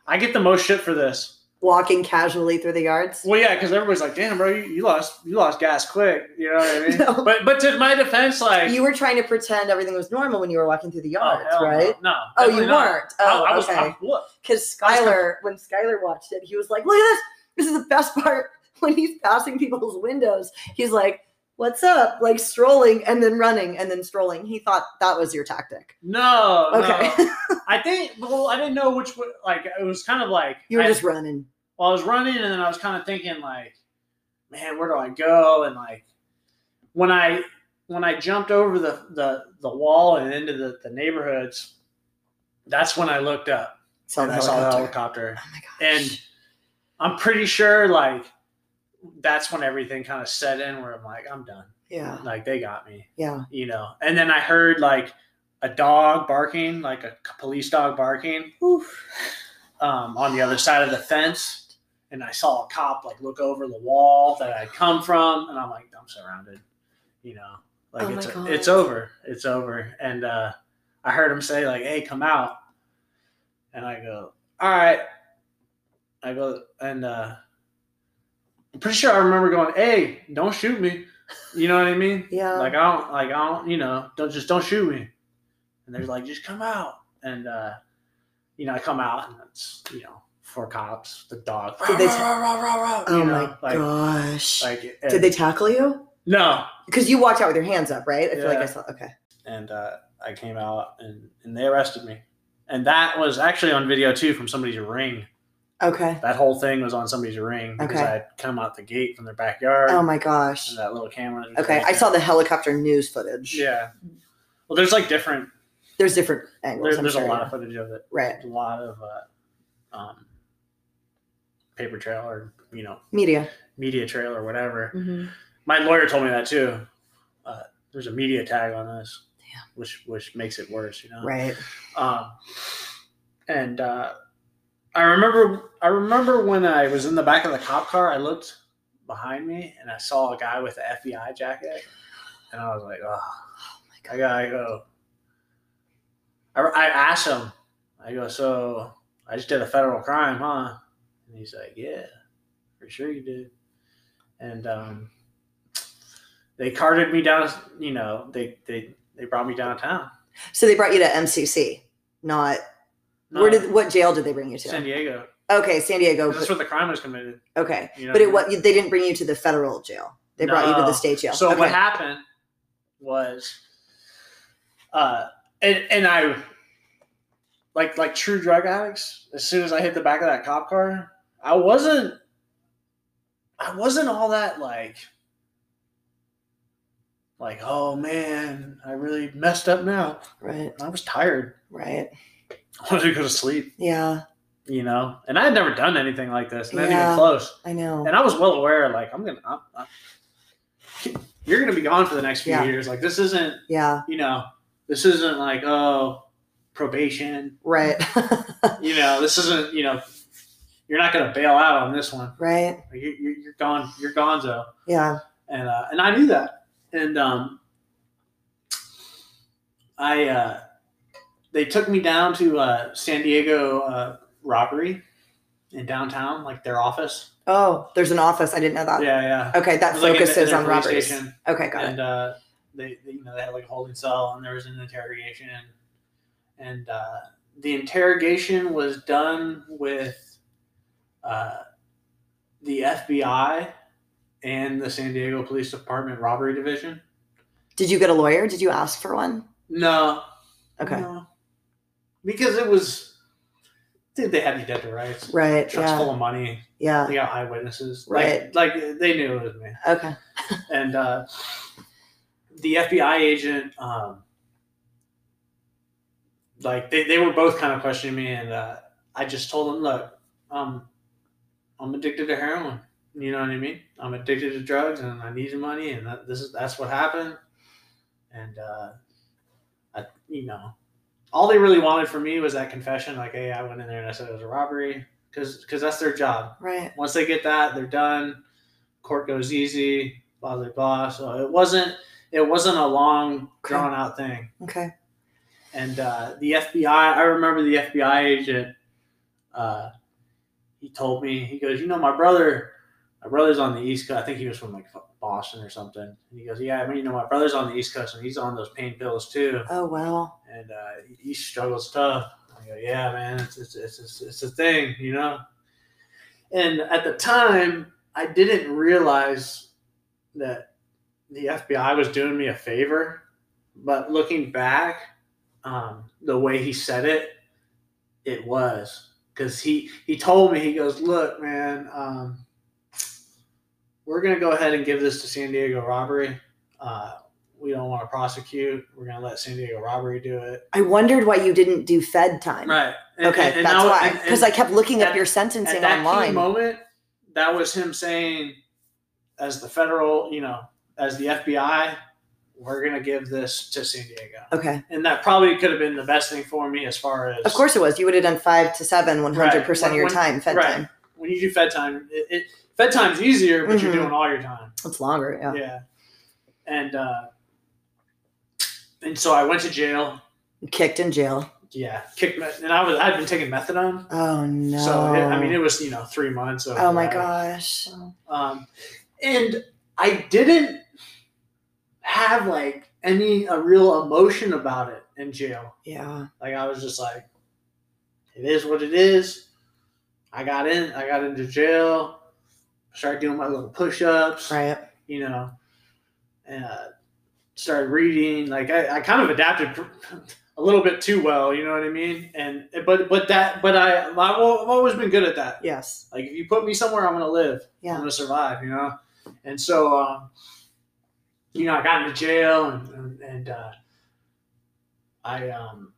[SPEAKER 3] i get the most shit for this
[SPEAKER 1] walking casually through the yards.
[SPEAKER 3] well yeah because everybody's like damn bro you, you lost you lost gas quick you know what i mean *laughs*
[SPEAKER 1] No.
[SPEAKER 3] but but to my defense like
[SPEAKER 1] You were trying to pretend everything was normal when you were walking through the
[SPEAKER 3] oh,
[SPEAKER 1] yards,
[SPEAKER 3] no.
[SPEAKER 1] right?
[SPEAKER 3] no
[SPEAKER 1] Oh, you
[SPEAKER 3] not.
[SPEAKER 1] weren't. Oh,
[SPEAKER 3] I, I oh, was
[SPEAKER 1] okay.
[SPEAKER 3] What?
[SPEAKER 1] Because Skylar, when Skylar watched it, he was like, "Look at this! This is the best *laughs* part." When he's passing people's windows, he's like, "What's up?" Like strolling and then running and then strolling. He thought that was your tactic.
[SPEAKER 3] No,
[SPEAKER 1] Okay,
[SPEAKER 3] no. *laughs* I think. Well, I didn't know which. Like it was kind of like
[SPEAKER 1] you were
[SPEAKER 3] I,
[SPEAKER 1] just running.
[SPEAKER 3] Well, I was running, and then I was kind of thinking like, man, where do I go? And like when I when I jumped over the the the wall and into the the neighborhoods, that's when I looked up
[SPEAKER 1] Saw
[SPEAKER 3] and I saw the
[SPEAKER 1] helicopter. Oh my gosh.
[SPEAKER 3] and I'm pretty sure like that's when everything kind of set in where I'm like, I'm done.
[SPEAKER 1] yeah,
[SPEAKER 3] Like they got me.
[SPEAKER 1] yeah.
[SPEAKER 3] you know. And then I heard like a dog barking, like a police dog barking,
[SPEAKER 1] Oof.
[SPEAKER 3] um, on the other side of the fence, and I saw a cop like look over the wall that I'd come from, and I'm like, I'm surrounded, you know, like
[SPEAKER 1] Oh
[SPEAKER 3] it's it's over, it's over. And uh, I heard him say like, Hey, come out, and I go, All right. I go and uh, I'm pretty sure I remember going, Hey, don't shoot me. You know what I mean?
[SPEAKER 1] Yeah.
[SPEAKER 3] Like I don't like I don't you know don't just don't shoot me. And they're like just come out and uh, you know I come out and it's you know four cops the dog.
[SPEAKER 1] Did they ta-
[SPEAKER 3] rah, rah, rah, rah,"
[SPEAKER 1] oh my
[SPEAKER 3] know, like
[SPEAKER 1] gosh.
[SPEAKER 3] like
[SPEAKER 1] Did they tackle you?
[SPEAKER 3] no
[SPEAKER 1] Because you walked out with your hands up, right? I feel like I saw. Okay.
[SPEAKER 3] and uh, I came out and and they arrested me and that was actually on video too from somebody's ring.
[SPEAKER 1] Okay.
[SPEAKER 3] That whole thing was on somebody's ring because
[SPEAKER 1] Okay.
[SPEAKER 3] I had come out the gate from their backyard
[SPEAKER 1] Oh my gosh.
[SPEAKER 3] and that little camera.
[SPEAKER 1] Okay, I saw the helicopter news footage.
[SPEAKER 3] Yeah. Well, there's like different.
[SPEAKER 1] There's different angles.
[SPEAKER 3] There, there's a lot
[SPEAKER 1] yeah.
[SPEAKER 3] of footage of it.
[SPEAKER 1] right
[SPEAKER 3] a lot of uh, um, paper trail or you know
[SPEAKER 1] media.
[SPEAKER 3] media trail or whatever.
[SPEAKER 1] Mm-hmm.
[SPEAKER 3] my lawyer told me that too. Uh, there's a media tag on this,
[SPEAKER 1] Damn.
[SPEAKER 3] which which makes it worse, you know.
[SPEAKER 1] Right.
[SPEAKER 3] Um, and uh, I remember I remember when I was in the back of the cop car, I looked behind me and I saw a guy with the FBI jacket, and I was like, oh,
[SPEAKER 1] Oh my
[SPEAKER 3] I gotta go. I, I asked him, I go, so I just did a federal crime, huh? And he's like, yeah, for sure you did. And um, they carted me down, you know, they, they, they brought me downtown.
[SPEAKER 1] So they brought you to MCC, not where did what jail did they bring you to?
[SPEAKER 3] San Diego.
[SPEAKER 1] Okay, San Diego.
[SPEAKER 3] That's where the crime was committed.
[SPEAKER 1] okay,
[SPEAKER 3] You know
[SPEAKER 1] but it
[SPEAKER 3] what I
[SPEAKER 1] what they didn't bring you to the federal jail. They brought you to the state jail.
[SPEAKER 3] So
[SPEAKER 1] okay.
[SPEAKER 3] what happened was, uh, and and I, like like true drug addicts. As soon as I hit the back of that cop car, I wasn't, I wasn't all that like, like oh man, I really messed up now.
[SPEAKER 1] Right.
[SPEAKER 3] I was tired.
[SPEAKER 1] Right. *laughs*
[SPEAKER 3] I wanted to go to sleep.
[SPEAKER 1] Yeah,
[SPEAKER 3] You know, and I had never done anything like this, not
[SPEAKER 1] Yeah.
[SPEAKER 3] even close.
[SPEAKER 1] I know.
[SPEAKER 3] And I was well aware, like I'm gonna, I'm, I'm, you're gonna be gone for the next few
[SPEAKER 1] Yeah.
[SPEAKER 3] years. Like this isn't,
[SPEAKER 1] Yeah.
[SPEAKER 3] you know, this isn't like oh probation.
[SPEAKER 1] Right. *laughs*
[SPEAKER 3] You know, this isn't, you know, you're not gonna bail out on this one.
[SPEAKER 1] right.
[SPEAKER 3] You, you're, you're gone. You're gonzo.
[SPEAKER 1] Yeah.
[SPEAKER 3] And uh, and I knew that. And um, I uh, they took me down to uh, San Diego uh, robbery in downtown, like their office.
[SPEAKER 1] Oh, there's an office. I didn't know that.
[SPEAKER 3] Yeah, yeah.
[SPEAKER 1] Okay, that
[SPEAKER 3] was, like, in the- in
[SPEAKER 1] focuses on robberies.
[SPEAKER 3] station.
[SPEAKER 1] Okay, got it.
[SPEAKER 3] and uh, they, they, you know, they had like a holding cell, and there was an interrogation, and uh, the interrogation was done with uh, the FBI and the San Diego Police Department Robbery Division.
[SPEAKER 1] Did you get a lawyer? Did you ask for one?
[SPEAKER 3] No,
[SPEAKER 1] Okay.
[SPEAKER 3] no. because it was, dude, they had you dead to rights.
[SPEAKER 1] Right.
[SPEAKER 3] Trucks
[SPEAKER 1] Yeah.
[SPEAKER 3] full of money.
[SPEAKER 1] Yeah.
[SPEAKER 3] They got eyewitnesses.
[SPEAKER 1] Right.
[SPEAKER 3] Like, like they knew it was me.
[SPEAKER 1] Okay. *laughs*
[SPEAKER 3] and uh, the FBI agent, um, like they, they were both kind of questioning me, and uh, I just told them, look, um, I'm addicted to heroin. You know what I mean? I'm addicted to drugs, and I need the money, and that, this is that's what happened. And uh, I, you know, all they really wanted from me was that confession, like, hey, I went in there and I said it was a robbery, because because that's their job
[SPEAKER 1] Right.
[SPEAKER 3] once they get that, they're done. Court goes easy, blah blah blah. So it wasn't it wasn't a long drawn out thing.
[SPEAKER 1] Okay.
[SPEAKER 3] And uh, the FBI, I remember the FBI agent. Uh, he told me he goes, you know, my brother, my brother's on the East Coast. I think he was from like Boston or something. And he goes, yeah, I mean, you know, my brother's on the East Coast and he's on those pain pills too,
[SPEAKER 1] Oh wow.
[SPEAKER 3] and uh, he struggles tough. I go, yeah, man, it's it's it's it's, it's a thing, you know. And at the time, I didn't realize that the FBI was doing me a favor. But looking back, um, the way he said it, it was because he he told me he goes, look, man, um, we're gonna go ahead and give this to San Diego robbery. Uh, we don't want to prosecute. We're gonna let San Diego robbery do it.
[SPEAKER 1] I wondered why you didn't do Fed time.
[SPEAKER 3] Right. And-
[SPEAKER 1] Okay,
[SPEAKER 3] and- and
[SPEAKER 1] that's why. Because I kept looking up
[SPEAKER 3] at-
[SPEAKER 1] your
[SPEAKER 3] at
[SPEAKER 1] sentencing
[SPEAKER 3] that key
[SPEAKER 1] online.
[SPEAKER 3] moment, that was him saying, as the federal, you know, as the FBI, we're gonna give this to San Diego,
[SPEAKER 1] Okay.
[SPEAKER 3] and that probably could have been the best thing for me as far as
[SPEAKER 1] Of course it was. You would have done five to seven, one hundred percent of your
[SPEAKER 3] When-
[SPEAKER 1] time Fed
[SPEAKER 3] right.
[SPEAKER 1] time.
[SPEAKER 3] when you do Fed time, it, it Fed time's easier, but you're
[SPEAKER 1] Mhm.
[SPEAKER 3] doing all your time.
[SPEAKER 1] It's longer. Yeah.
[SPEAKER 3] Yeah. And uh, and so I went to jail.
[SPEAKER 1] Kicked in jail.
[SPEAKER 3] Yeah, kicked and I was I'd been taking methadone,
[SPEAKER 1] Oh no.
[SPEAKER 3] so it, I mean it was you know three months. Of,
[SPEAKER 1] oh my gosh.
[SPEAKER 3] Um, and I didn't have like any a real emotion about it in jail.
[SPEAKER 1] Yeah.
[SPEAKER 3] Like I was just like, it is what it is. I got in. I got into jail. Started doing my little push-ups.
[SPEAKER 1] Right.
[SPEAKER 3] You know, and uh, started reading. Like I, I kind of adapted *laughs* a little bit too well. You know what I mean? And but but that but I I've always been good at that.
[SPEAKER 1] Yes.
[SPEAKER 3] Like if you put me somewhere, I'm gonna live.
[SPEAKER 1] Yeah.
[SPEAKER 3] I'm gonna survive. You know, and so um, you know I got into jail and and, and uh, I um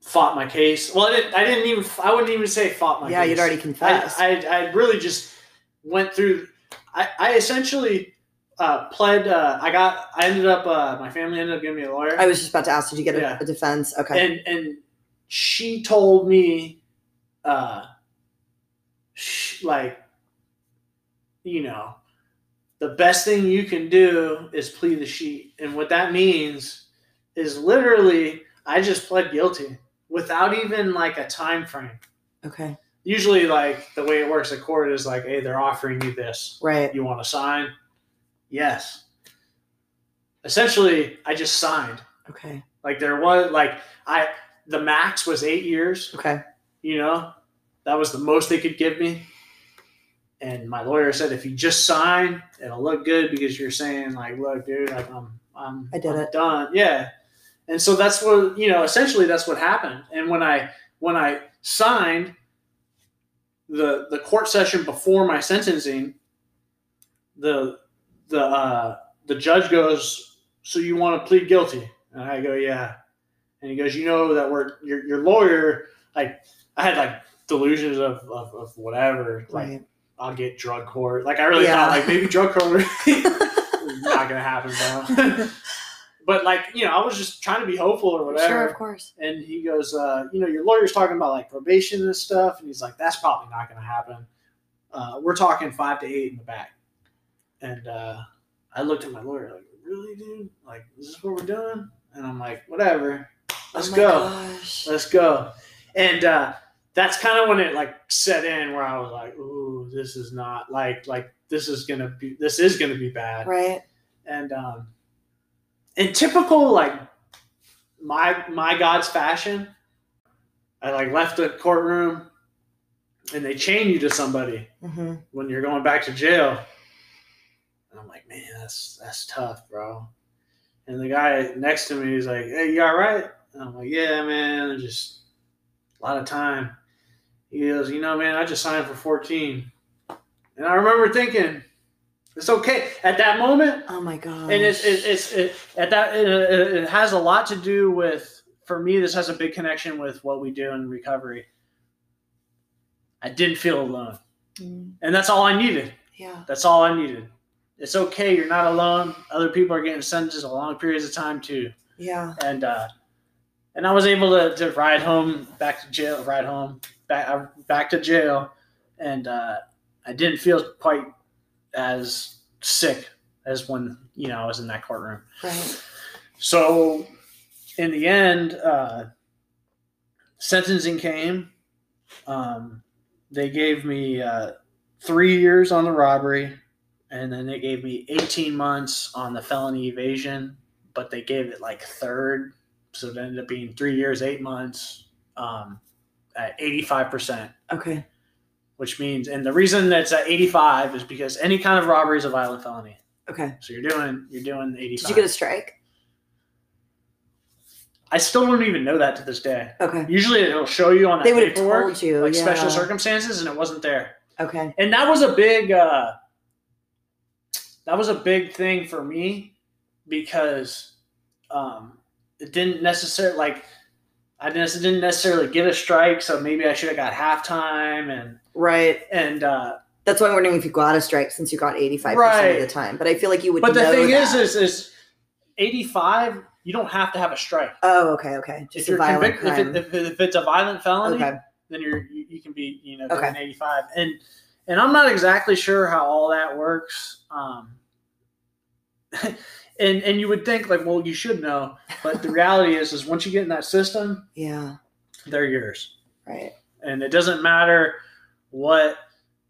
[SPEAKER 3] fought my case. Well, I didn't. I didn't even. I wouldn't even say fought my
[SPEAKER 1] Yeah,
[SPEAKER 3] case.
[SPEAKER 1] you'd already
[SPEAKER 3] I,
[SPEAKER 1] confessed.
[SPEAKER 3] I I really just went through. I I essentially uh, pled. Uh, I got. I ended up. Uh, my family ended up giving me a lawyer.
[SPEAKER 1] I was just about to ask, did you get a,
[SPEAKER 3] Yeah.
[SPEAKER 1] a defense? Okay.
[SPEAKER 3] and and she told me uh sh- like you know the best thing you can do is plead the sheet and what that means is literally i just pled guilty without even like a time frame
[SPEAKER 1] okay.
[SPEAKER 3] usually like the way it works at court is like hey they're offering you this
[SPEAKER 1] Right.
[SPEAKER 3] you want to sign yes essentially i just signed
[SPEAKER 1] Okay.
[SPEAKER 3] like there was like I the max was eight years,
[SPEAKER 1] Okay.
[SPEAKER 3] you know. That was the most they could give me. And my lawyer said if you just sign, it'll look good because you're saying like, look, dude, like I'm I'm
[SPEAKER 1] I did
[SPEAKER 3] I'm
[SPEAKER 1] it.
[SPEAKER 3] done. Yeah. And so that's what you know, essentially that's what happened. And when I when I signed the the court session before my sentencing, the the uh the judge goes, So you want to plead guilty? And I go, Yeah. And he goes, You know that we're your your lawyer, like I had like delusions of, of, of whatever, like
[SPEAKER 1] Right.
[SPEAKER 3] I'll get drug court. Like I really
[SPEAKER 1] Yeah.
[SPEAKER 3] thought like maybe drug court is *laughs* not gonna happen, bro. *laughs* but like, you know, I was just trying to be hopeful or whatever.
[SPEAKER 1] Sure, of course.
[SPEAKER 3] And he goes, uh, you know, your lawyer's talking about like probation and stuff, and he's like, that's probably not going to happen. Uh, we're talking five to eight in the back. And uh, I looked at my lawyer like, really, dude? Like, is this what we're doing? And I'm like, whatever, let's
[SPEAKER 1] oh
[SPEAKER 3] go,
[SPEAKER 1] Gosh.
[SPEAKER 3] let's go. And uh, that's kind of when it like set in, where I was like, ooh, this is not like like this is gonna be this is gonna be bad
[SPEAKER 1] Right.
[SPEAKER 3] and um, in typical like my my God's fashion, I like left the courtroom, and they chain you to somebody
[SPEAKER 1] hmm
[SPEAKER 3] when you're going back to jail. And I'm like, man, that's that's tough, bro. And the guy next to me is like, hey, you all right? And I'm like, yeah, man, just a lot of time. He goes, you know, man, I just signed for 14. And I remember thinking, it's okay. At that moment,
[SPEAKER 1] Oh my god.
[SPEAKER 3] and it's it's, it's it, at that it, it, it has a lot to do with for me this has a big connection with what we do in recovery i didn't feel alone
[SPEAKER 1] Mm,
[SPEAKER 3] and that's all i needed
[SPEAKER 1] yeah.
[SPEAKER 3] that's all i needed it's okay you're not alone other people are getting sentences a long periods of time too
[SPEAKER 1] Yeah.
[SPEAKER 3] and uh and i was able to, to ride home back to jail ride home back back to jail and uh i didn't feel quite as sick as when you know i was in that courtroom
[SPEAKER 1] Right.
[SPEAKER 3] so, in the end, uh, sentencing came. Um, they gave me uh, three years on the robbery, and then they gave me 18 months on the felony evasion, but they gave it like third. So it ended up being three years, eight months um, at 85%,
[SPEAKER 1] Okay.
[SPEAKER 3] which means, and the reason that's at 85 is because any kind of robbery is a violent felony.
[SPEAKER 1] Okay.
[SPEAKER 3] So you're doing, you're doing 85.
[SPEAKER 1] Did you get a strike?
[SPEAKER 3] I still don't even know that to this day.
[SPEAKER 1] Okay.
[SPEAKER 3] Usually it'll show you on that
[SPEAKER 1] They would have told you.
[SPEAKER 3] like
[SPEAKER 1] yeah.
[SPEAKER 3] special circumstances, and it wasn't there.
[SPEAKER 1] Okay.
[SPEAKER 3] And that was a big, uh, that was a big thing for me because um, it didn't necessarily like I didn't, didn't necessarily get a strike, so maybe I should have got halftime and
[SPEAKER 1] Right.
[SPEAKER 3] and. Uh,
[SPEAKER 1] That's why I'm wondering if you got a strike since you got 85% of the time. But I feel like you would
[SPEAKER 3] but the thing is,
[SPEAKER 1] that.
[SPEAKER 3] is, is eighty five. You don't have to have a strike.
[SPEAKER 1] Oh, okay, okay.
[SPEAKER 3] If
[SPEAKER 1] Just a
[SPEAKER 3] you're
[SPEAKER 1] violent
[SPEAKER 3] convicted, if, it, if, if it's a violent felony,
[SPEAKER 1] okay.
[SPEAKER 3] then you're you, you can be you know
[SPEAKER 1] Okay.
[SPEAKER 3] 85 and and i'm not exactly sure how all that works um *laughs* and and you would think like well you should know but the reality is is once you get in that system
[SPEAKER 1] Yeah.
[SPEAKER 3] they're yours
[SPEAKER 1] Right.
[SPEAKER 3] and it doesn't matter what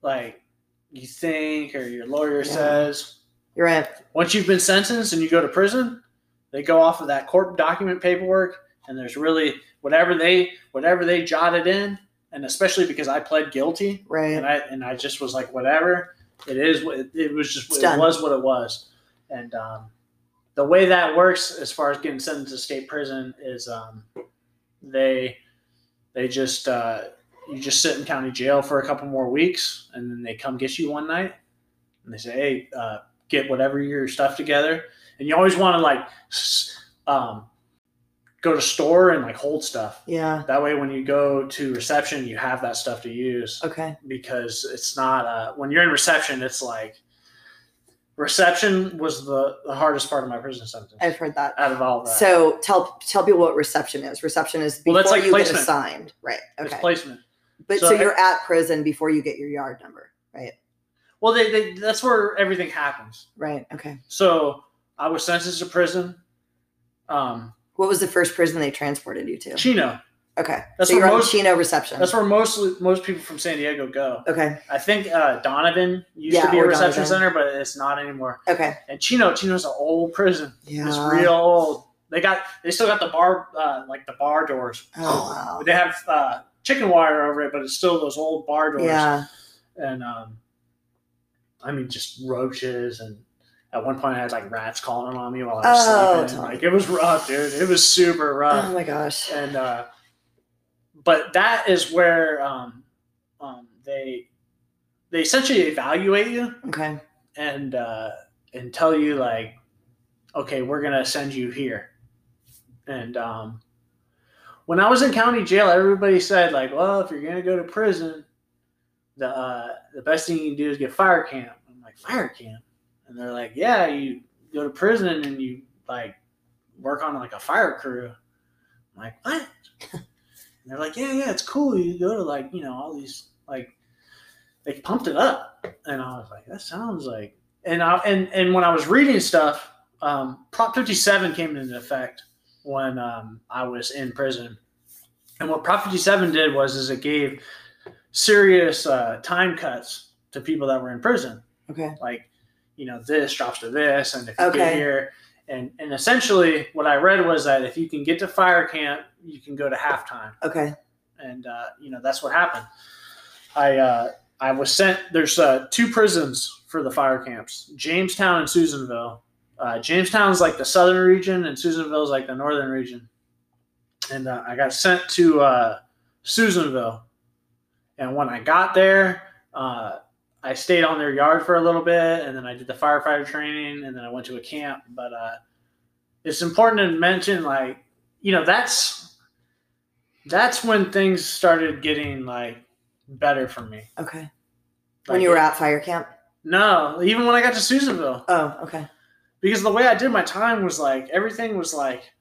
[SPEAKER 3] like you think or your lawyer
[SPEAKER 1] Yeah.
[SPEAKER 3] says
[SPEAKER 1] You're right.
[SPEAKER 3] once you've been sentenced and you go to prison, they go off of that court document paperwork, and there's really whatever they whatever they jotted in, and especially because I pled guilty
[SPEAKER 1] Right.
[SPEAKER 3] and I and I just was like whatever it is, what it, it was just
[SPEAKER 1] It's
[SPEAKER 3] it
[SPEAKER 1] done.
[SPEAKER 3] was what it was, and um, the way that works as far as getting sentenced to state prison is um, they they just uh, you just sit in county jail for a couple more weeks, and then they come get you one night, and they say, hey. Uh, get whatever your stuff together and you always want to like um, go to store and like hold stuff
[SPEAKER 1] Yeah.
[SPEAKER 3] that way when you go to reception you have that stuff to use
[SPEAKER 1] Okay.
[SPEAKER 3] because it's not uh, when you're in reception it's like reception was the, the hardest part of my prison sentence
[SPEAKER 1] I've heard that.
[SPEAKER 3] out of all of that.
[SPEAKER 1] So tell tell people what reception is. Reception is before
[SPEAKER 3] Well, that's like
[SPEAKER 1] you
[SPEAKER 3] placement.
[SPEAKER 1] get assigned, right?
[SPEAKER 3] It's
[SPEAKER 1] Okay,
[SPEAKER 3] placement.
[SPEAKER 1] but
[SPEAKER 3] so
[SPEAKER 1] so, you're at prison before you get your yard number, right?
[SPEAKER 3] Well, they, they that's where everything happens.
[SPEAKER 1] Right. Okay.
[SPEAKER 3] So I was sentenced to prison. Um,
[SPEAKER 1] What was the first prison they transported you to?
[SPEAKER 3] Chino.
[SPEAKER 1] Okay,
[SPEAKER 3] That's
[SPEAKER 1] so
[SPEAKER 3] where
[SPEAKER 1] you're on Chino reception.
[SPEAKER 3] That's where most most people from San Diego go.
[SPEAKER 1] okay.
[SPEAKER 3] I think uh, Donovan used
[SPEAKER 1] Yeah,
[SPEAKER 3] to be a reception
[SPEAKER 1] Donovan.
[SPEAKER 3] center, but it's not anymore.
[SPEAKER 1] Okay.
[SPEAKER 3] And Chino, Chino's an old prison.
[SPEAKER 1] Yeah.
[SPEAKER 3] It's real old. They got they still got the bar uh, like the bar doors.
[SPEAKER 1] Oh wow.
[SPEAKER 3] They have uh, chicken wire over it, but it's still those old bar doors.
[SPEAKER 1] Yeah.
[SPEAKER 3] And um, I mean, just roaches and. At one point, I had like rats calling on me while I was
[SPEAKER 1] Oh,
[SPEAKER 3] sleeping.
[SPEAKER 1] Tommy.
[SPEAKER 3] Like it was rough, dude. It was super rough.
[SPEAKER 1] Oh my gosh.
[SPEAKER 3] and uh, but that is where um, um, they they essentially evaluate you
[SPEAKER 1] Okay.
[SPEAKER 3] and uh, and tell you like, okay, we're gonna send you here. And um, when I was in county jail, everybody said like, well, if you're gonna go to prison, the uh, the best thing you can do is get fire camp. I'm like, fire camp, and they're like, yeah, you go to prison and you like work on like a fire crew. I'm like, what? And they're like, yeah, yeah, it's cool. You go to like you know all these like they pumped it up, and I was like, that sounds like. And I and and when I was reading stuff, um, Prop 57 came into effect when um, I was in prison, and what Prop 57 did was is it gave serious uh, time cuts to people that were in prison,
[SPEAKER 1] Okay.
[SPEAKER 3] like you know this drops to this, and if you get here. And, and essentially, what I read was that if you can get to fire camp, you can go to halftime
[SPEAKER 1] Okay.
[SPEAKER 3] and uh, you know that's what happened. I uh, I was sent. There's uh, two prisons for the fire camps: Jamestown and Susanville. Uh, Jamestown's like the southern region, and Susanville's like the northern region. And uh, I got sent to uh, Susanville, and when I got there, uh, I stayed on their yard for a little bit, and then I did the firefighter training, and then I went to a camp. But uh, it's important to mention, like you know, that's that's when things started getting like better for me.
[SPEAKER 1] Okay. When you were at fire camp.
[SPEAKER 3] no, even when I got to Susanville,
[SPEAKER 1] Oh. Okay.
[SPEAKER 3] because the way I did my time was like everything was like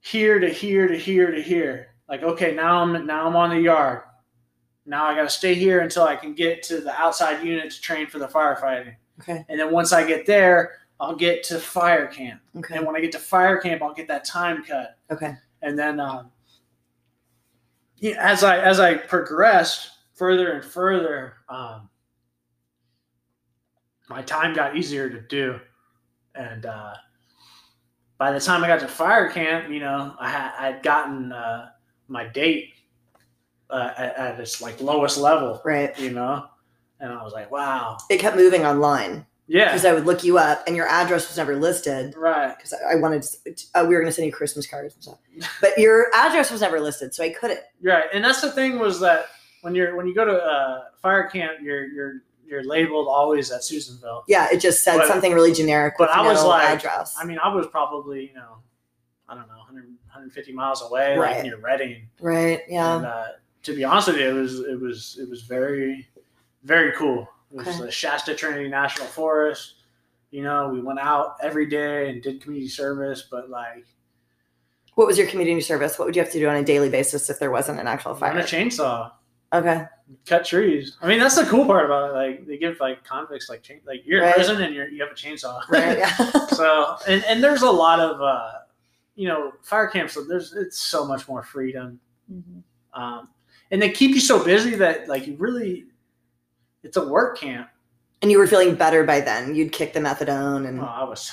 [SPEAKER 3] here to here to here to here. Like okay, now I'm now I'm on the yard. Now I got to stay here until I can get to the outside unit to train for the firefighting.
[SPEAKER 1] Okay.
[SPEAKER 3] And then once I get there, I'll get to fire camp.
[SPEAKER 1] Okay.
[SPEAKER 3] And when I get to fire camp, I'll get that time cut.
[SPEAKER 1] Okay.
[SPEAKER 3] and then um, yeah, as I as I progressed further and further, um, my time got easier to do, and uh, by the time I got to fire camp, you know, I had I'd gotten uh, my date uh, at, at its like lowest level,
[SPEAKER 1] Right.
[SPEAKER 3] you know, and I was like, wow,
[SPEAKER 1] It kept moving online
[SPEAKER 3] yeah,
[SPEAKER 1] because I would look you up, and your address was never listed
[SPEAKER 3] right,
[SPEAKER 1] because I I wanted. To, uh, we were going to send you Christmas cards and stuff, but your address was never listed, so I couldn't.
[SPEAKER 3] Right, and that's the thing was that when you're when you go to uh, fire camp, you're you're you're labeled always at Susanville.
[SPEAKER 1] Yeah, it just said
[SPEAKER 3] But-
[SPEAKER 1] something really generic.
[SPEAKER 3] but
[SPEAKER 1] with
[SPEAKER 3] I was like-
[SPEAKER 1] address.
[SPEAKER 3] I mean, I was probably you know, I don't know, 100, 150 miles away,
[SPEAKER 1] Right.
[SPEAKER 3] like near Redding.
[SPEAKER 1] right? Yeah.
[SPEAKER 3] And uh, to be honest with you, it was it was it was very very cool. It was
[SPEAKER 1] Okay.
[SPEAKER 3] the Shasta Trinity National Forest. You know, we went out every day and did community service, but like
[SPEAKER 1] What was your community service? What would you have to do on a daily basis if there wasn't an actual fire?
[SPEAKER 3] a chainsaw.
[SPEAKER 1] Okay.
[SPEAKER 3] cut trees. I mean, that's the cool part about it. Like they give like convicts like chain, like you're
[SPEAKER 1] Right.
[SPEAKER 3] in prison and you're you have a chainsaw. *laughs*
[SPEAKER 1] Right. Yeah. *laughs*
[SPEAKER 3] so and and there's a lot of uh, you know fire camps. So there's it's so much more freedom,
[SPEAKER 2] Mhm.
[SPEAKER 3] um, and they keep you so busy that like you really it's a work camp.
[SPEAKER 1] and you were feeling better by then. You'd kick the methadone, and
[SPEAKER 3] Oh, I was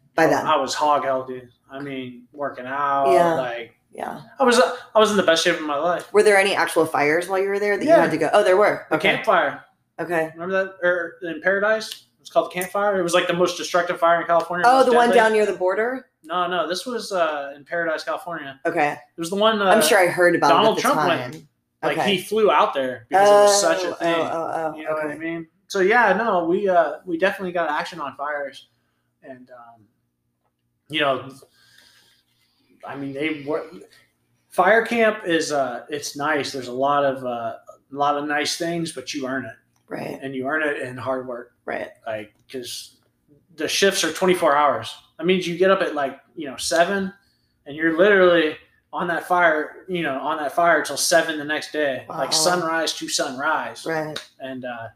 [SPEAKER 3] *laughs*
[SPEAKER 1] by then,
[SPEAKER 3] I was hog healthy. I mean, working out.
[SPEAKER 1] Yeah.
[SPEAKER 3] Like
[SPEAKER 1] yeah.
[SPEAKER 3] I was I was in the best shape of my life.
[SPEAKER 1] Were there any actual fires while you were there that
[SPEAKER 3] Yeah.
[SPEAKER 1] you had to go? Oh, there were.
[SPEAKER 3] The
[SPEAKER 1] Okay.
[SPEAKER 3] Camp Fire.
[SPEAKER 1] Okay.
[SPEAKER 3] Remember that? Or in Paradise, it's called the Camp Fire. It was like the most destructive fire in California.
[SPEAKER 1] Oh, the one down near the border.
[SPEAKER 3] No, no, this was uh, in Paradise, California.
[SPEAKER 1] Okay.
[SPEAKER 3] It was the one. Uh,
[SPEAKER 1] I'm sure I heard about
[SPEAKER 3] Donald
[SPEAKER 1] it the
[SPEAKER 3] Trump
[SPEAKER 1] time.
[SPEAKER 3] went. Like
[SPEAKER 1] okay.
[SPEAKER 3] he flew out there because it was such a
[SPEAKER 1] Oh,
[SPEAKER 3] thing.
[SPEAKER 1] Oh, oh, oh,
[SPEAKER 3] you know
[SPEAKER 1] okay.
[SPEAKER 3] what I mean? So yeah, no, we uh, we definitely got action on fires, and um, you know, I mean they were. Fire camp is uh, it's nice. There's a lot of uh, a lot of nice things, but you earn it.
[SPEAKER 1] Right.
[SPEAKER 3] and you earn it in hard work.
[SPEAKER 1] Right.
[SPEAKER 3] Like, because the shifts are 24 hours. That means you get up at like, you know, seven and you're literally on that fire, you know, on that fire till seven the next day,
[SPEAKER 1] Wow.
[SPEAKER 3] like sunrise to sunrise.
[SPEAKER 1] Right.
[SPEAKER 3] And, uh,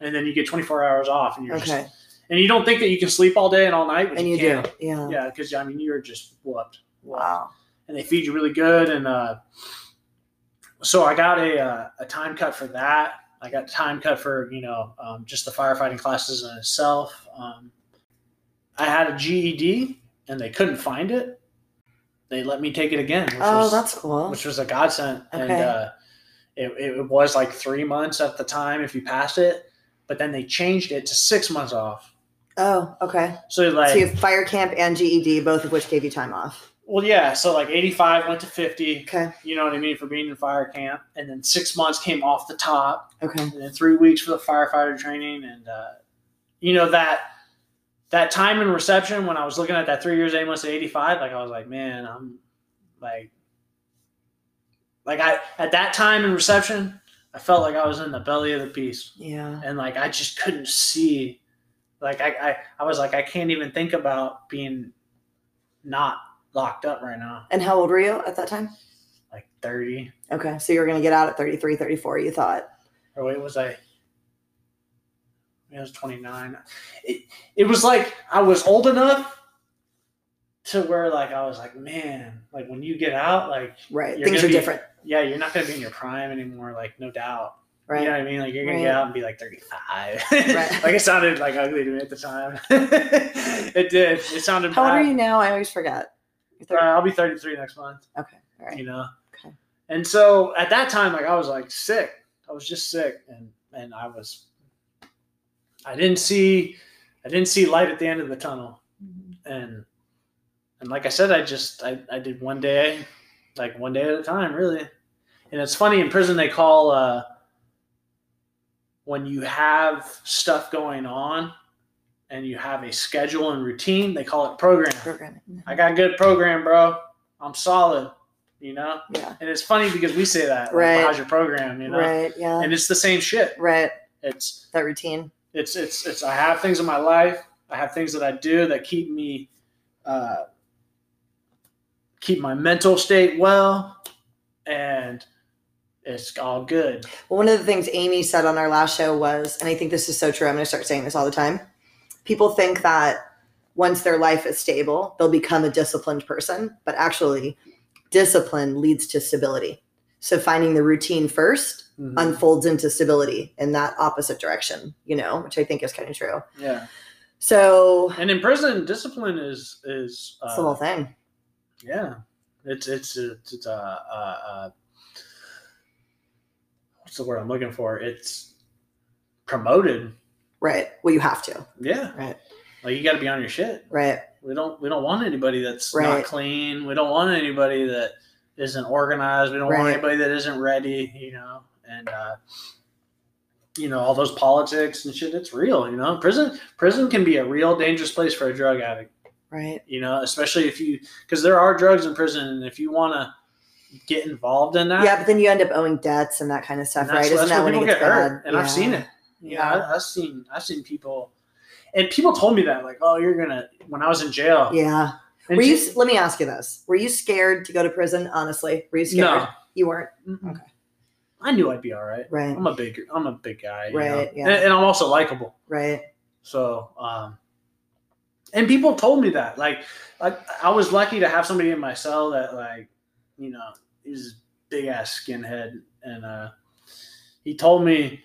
[SPEAKER 3] and then you get 24 hours off and you're
[SPEAKER 1] Okay.
[SPEAKER 3] just, and you don't think that you can sleep all day and all night,
[SPEAKER 1] And
[SPEAKER 3] you,
[SPEAKER 1] you
[SPEAKER 3] can.
[SPEAKER 1] do. Yeah.
[SPEAKER 3] Yeah. Cause I mean, you're just whooped.
[SPEAKER 1] Wow.
[SPEAKER 3] And they feed you really good. And, uh, so I got a, uh, a time cut for that. I got time cut for, you know, um, just the firefighting classes in itself. Um, I had a GED and they couldn't find it. They let me take it again. Which
[SPEAKER 1] Oh,
[SPEAKER 3] was,
[SPEAKER 1] that's cool.
[SPEAKER 3] which was a godsend. And
[SPEAKER 1] Okay.
[SPEAKER 3] uh, it, it was like three months at the time if you passed it, but then they changed it to six months off.
[SPEAKER 1] Oh, okay.
[SPEAKER 3] So like,
[SPEAKER 1] so you have fire camp and GED, both of which gave you time off.
[SPEAKER 3] well, yeah. So like 85 went to 50.
[SPEAKER 1] Okay.
[SPEAKER 3] You know what I mean for being in fire camp, and then six months came off the top,
[SPEAKER 1] Okay.
[SPEAKER 3] and then three weeks for the firefighter training, and uh, you know that that time in reception when I was looking at that three years, eight months to 85, like I was like, man, I'm like, like I at that time in reception, I felt like I was in the belly of the beast.
[SPEAKER 1] Yeah.
[SPEAKER 3] and like I just couldn't see. Like I, I, I was like I can't even think about being not locked up right now.
[SPEAKER 1] And how old were you at that time?
[SPEAKER 3] Like thirty,
[SPEAKER 1] Okay. So you were going to get out at 33, 34, you thought.
[SPEAKER 3] or wait, was I? I was twenty nine. It, it was like I was old enough to where like I was like, man, like when you get out, like
[SPEAKER 1] Right. Things are
[SPEAKER 3] be-
[SPEAKER 1] different.
[SPEAKER 3] yeah, you're not gonna be in your prime anymore, like no doubt.
[SPEAKER 1] Right.
[SPEAKER 3] You know what I mean? Like you're gonna
[SPEAKER 1] Right.
[SPEAKER 3] get out and be like 35.
[SPEAKER 1] Right. *laughs*
[SPEAKER 3] like it sounded like ugly to me at the time. *laughs* it did. It sounded
[SPEAKER 1] How old
[SPEAKER 3] bad.
[SPEAKER 1] are you now? I always forget.
[SPEAKER 3] Uh, I'll be 33 next month.
[SPEAKER 1] okay. All right.
[SPEAKER 3] You know.
[SPEAKER 1] Okay.
[SPEAKER 3] And so at that time, like I was like sick. I was just sick, and and I was. I didn't see, I didn't see light at the end of the tunnel, and and like I said, I just I, I did one day, like one day at a time, really. And it's funny in prison they call uh, when you have stuff going on, and you have a schedule and routine, they call it program.
[SPEAKER 1] Programming.
[SPEAKER 3] I got a good program, bro. I'm solid. You know,
[SPEAKER 1] Yeah.
[SPEAKER 3] and it's funny because we say that, like,
[SPEAKER 1] Right.
[SPEAKER 3] how's your program? You know,
[SPEAKER 1] Right. Yeah.
[SPEAKER 3] and it's the same shit.
[SPEAKER 1] right.
[SPEAKER 3] It's
[SPEAKER 1] That routine.
[SPEAKER 3] It's it's it's. I have things in my life. I have things that I do that keep me, uh, keep my mental state well, and it's all good.
[SPEAKER 1] Well, one of the things Amy said on our last show was, and I think this is so true, I'm going to start saying this all the time. People think that once their life is stable, they'll become a disciplined person, but actually, discipline leads to stability. So finding the routine first
[SPEAKER 3] Mhm.
[SPEAKER 1] unfolds into stability in that opposite direction, you know, which I think is kind of true.
[SPEAKER 3] yeah,
[SPEAKER 1] So
[SPEAKER 3] and in prison, discipline is is
[SPEAKER 1] it's the whole
[SPEAKER 3] uh,
[SPEAKER 1] thing.
[SPEAKER 3] yeah. It's it's it's, it's uh, uh, uh, what's the word I'm looking for? It's promoted.
[SPEAKER 1] Right. Well, you have to.
[SPEAKER 3] Yeah.
[SPEAKER 1] Right.
[SPEAKER 3] Like you got to be on your shit.
[SPEAKER 1] Right.
[SPEAKER 3] We don't we don't want anybody that's
[SPEAKER 1] Right.
[SPEAKER 3] not clean. We don't want anybody that isn't organized. We don't want anybody that isn't ready. You know, and uh, you know all those politics and shit. It's real. You know, prison prison can be a real dangerous place for a drug addict.
[SPEAKER 1] Right.
[SPEAKER 3] You know, especially if you because there are drugs in prison, and if you want to get involved in that,
[SPEAKER 1] Yeah, but then you end up owing debts and that kind of stuff, right? Isn't that when it gets
[SPEAKER 3] get
[SPEAKER 1] bad?
[SPEAKER 3] hurt. And I've seen it.
[SPEAKER 1] Yeah.
[SPEAKER 3] Yeah, I, I've seen I've seen people, and people told me that like, oh, you're gonna when I was in jail.
[SPEAKER 1] Yeah.
[SPEAKER 3] And
[SPEAKER 1] Were you?
[SPEAKER 3] she-
[SPEAKER 1] Let me ask you this: Were you scared to go to prison? Honestly, were you scared?
[SPEAKER 3] No.
[SPEAKER 1] You weren't.
[SPEAKER 3] Mm-mm.
[SPEAKER 1] Okay.
[SPEAKER 3] I knew I'd be all right.
[SPEAKER 1] Right.
[SPEAKER 3] I'm a big I'm a big guy. you know?
[SPEAKER 1] Right, yeah.
[SPEAKER 3] And, and I'm also likable.
[SPEAKER 1] Right.
[SPEAKER 3] So, um, and people told me that. Like, like I was lucky to have somebody in my cell that, like, you know, he's big ass skinhead, and uh, he told me,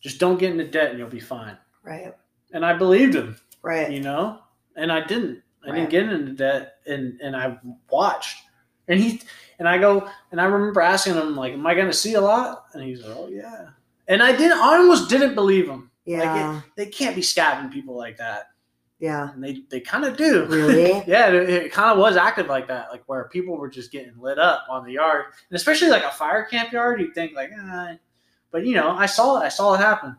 [SPEAKER 3] just don't get into debt and you'll be fine.
[SPEAKER 1] Right.
[SPEAKER 3] And I believed him,
[SPEAKER 1] Right.
[SPEAKER 3] you know, and I didn't. I
[SPEAKER 1] Right.
[SPEAKER 3] didn't get into debt, and and I watched, and he and I go, and I remember asking him like, "Am I going to see a lot?" And he's like, "Oh yeah." And I didn't. I almost didn't believe him.
[SPEAKER 1] Yeah.
[SPEAKER 3] They can't be stabbing people like that,
[SPEAKER 1] yeah.
[SPEAKER 3] and they they kind of do.
[SPEAKER 1] Really? *laughs*
[SPEAKER 3] yeah, it, it kind of was acted like that, like where people were just getting lit up on the yard, and especially like a fire camp yard. You'd think like, ah. but you know, I saw it. I saw it happen.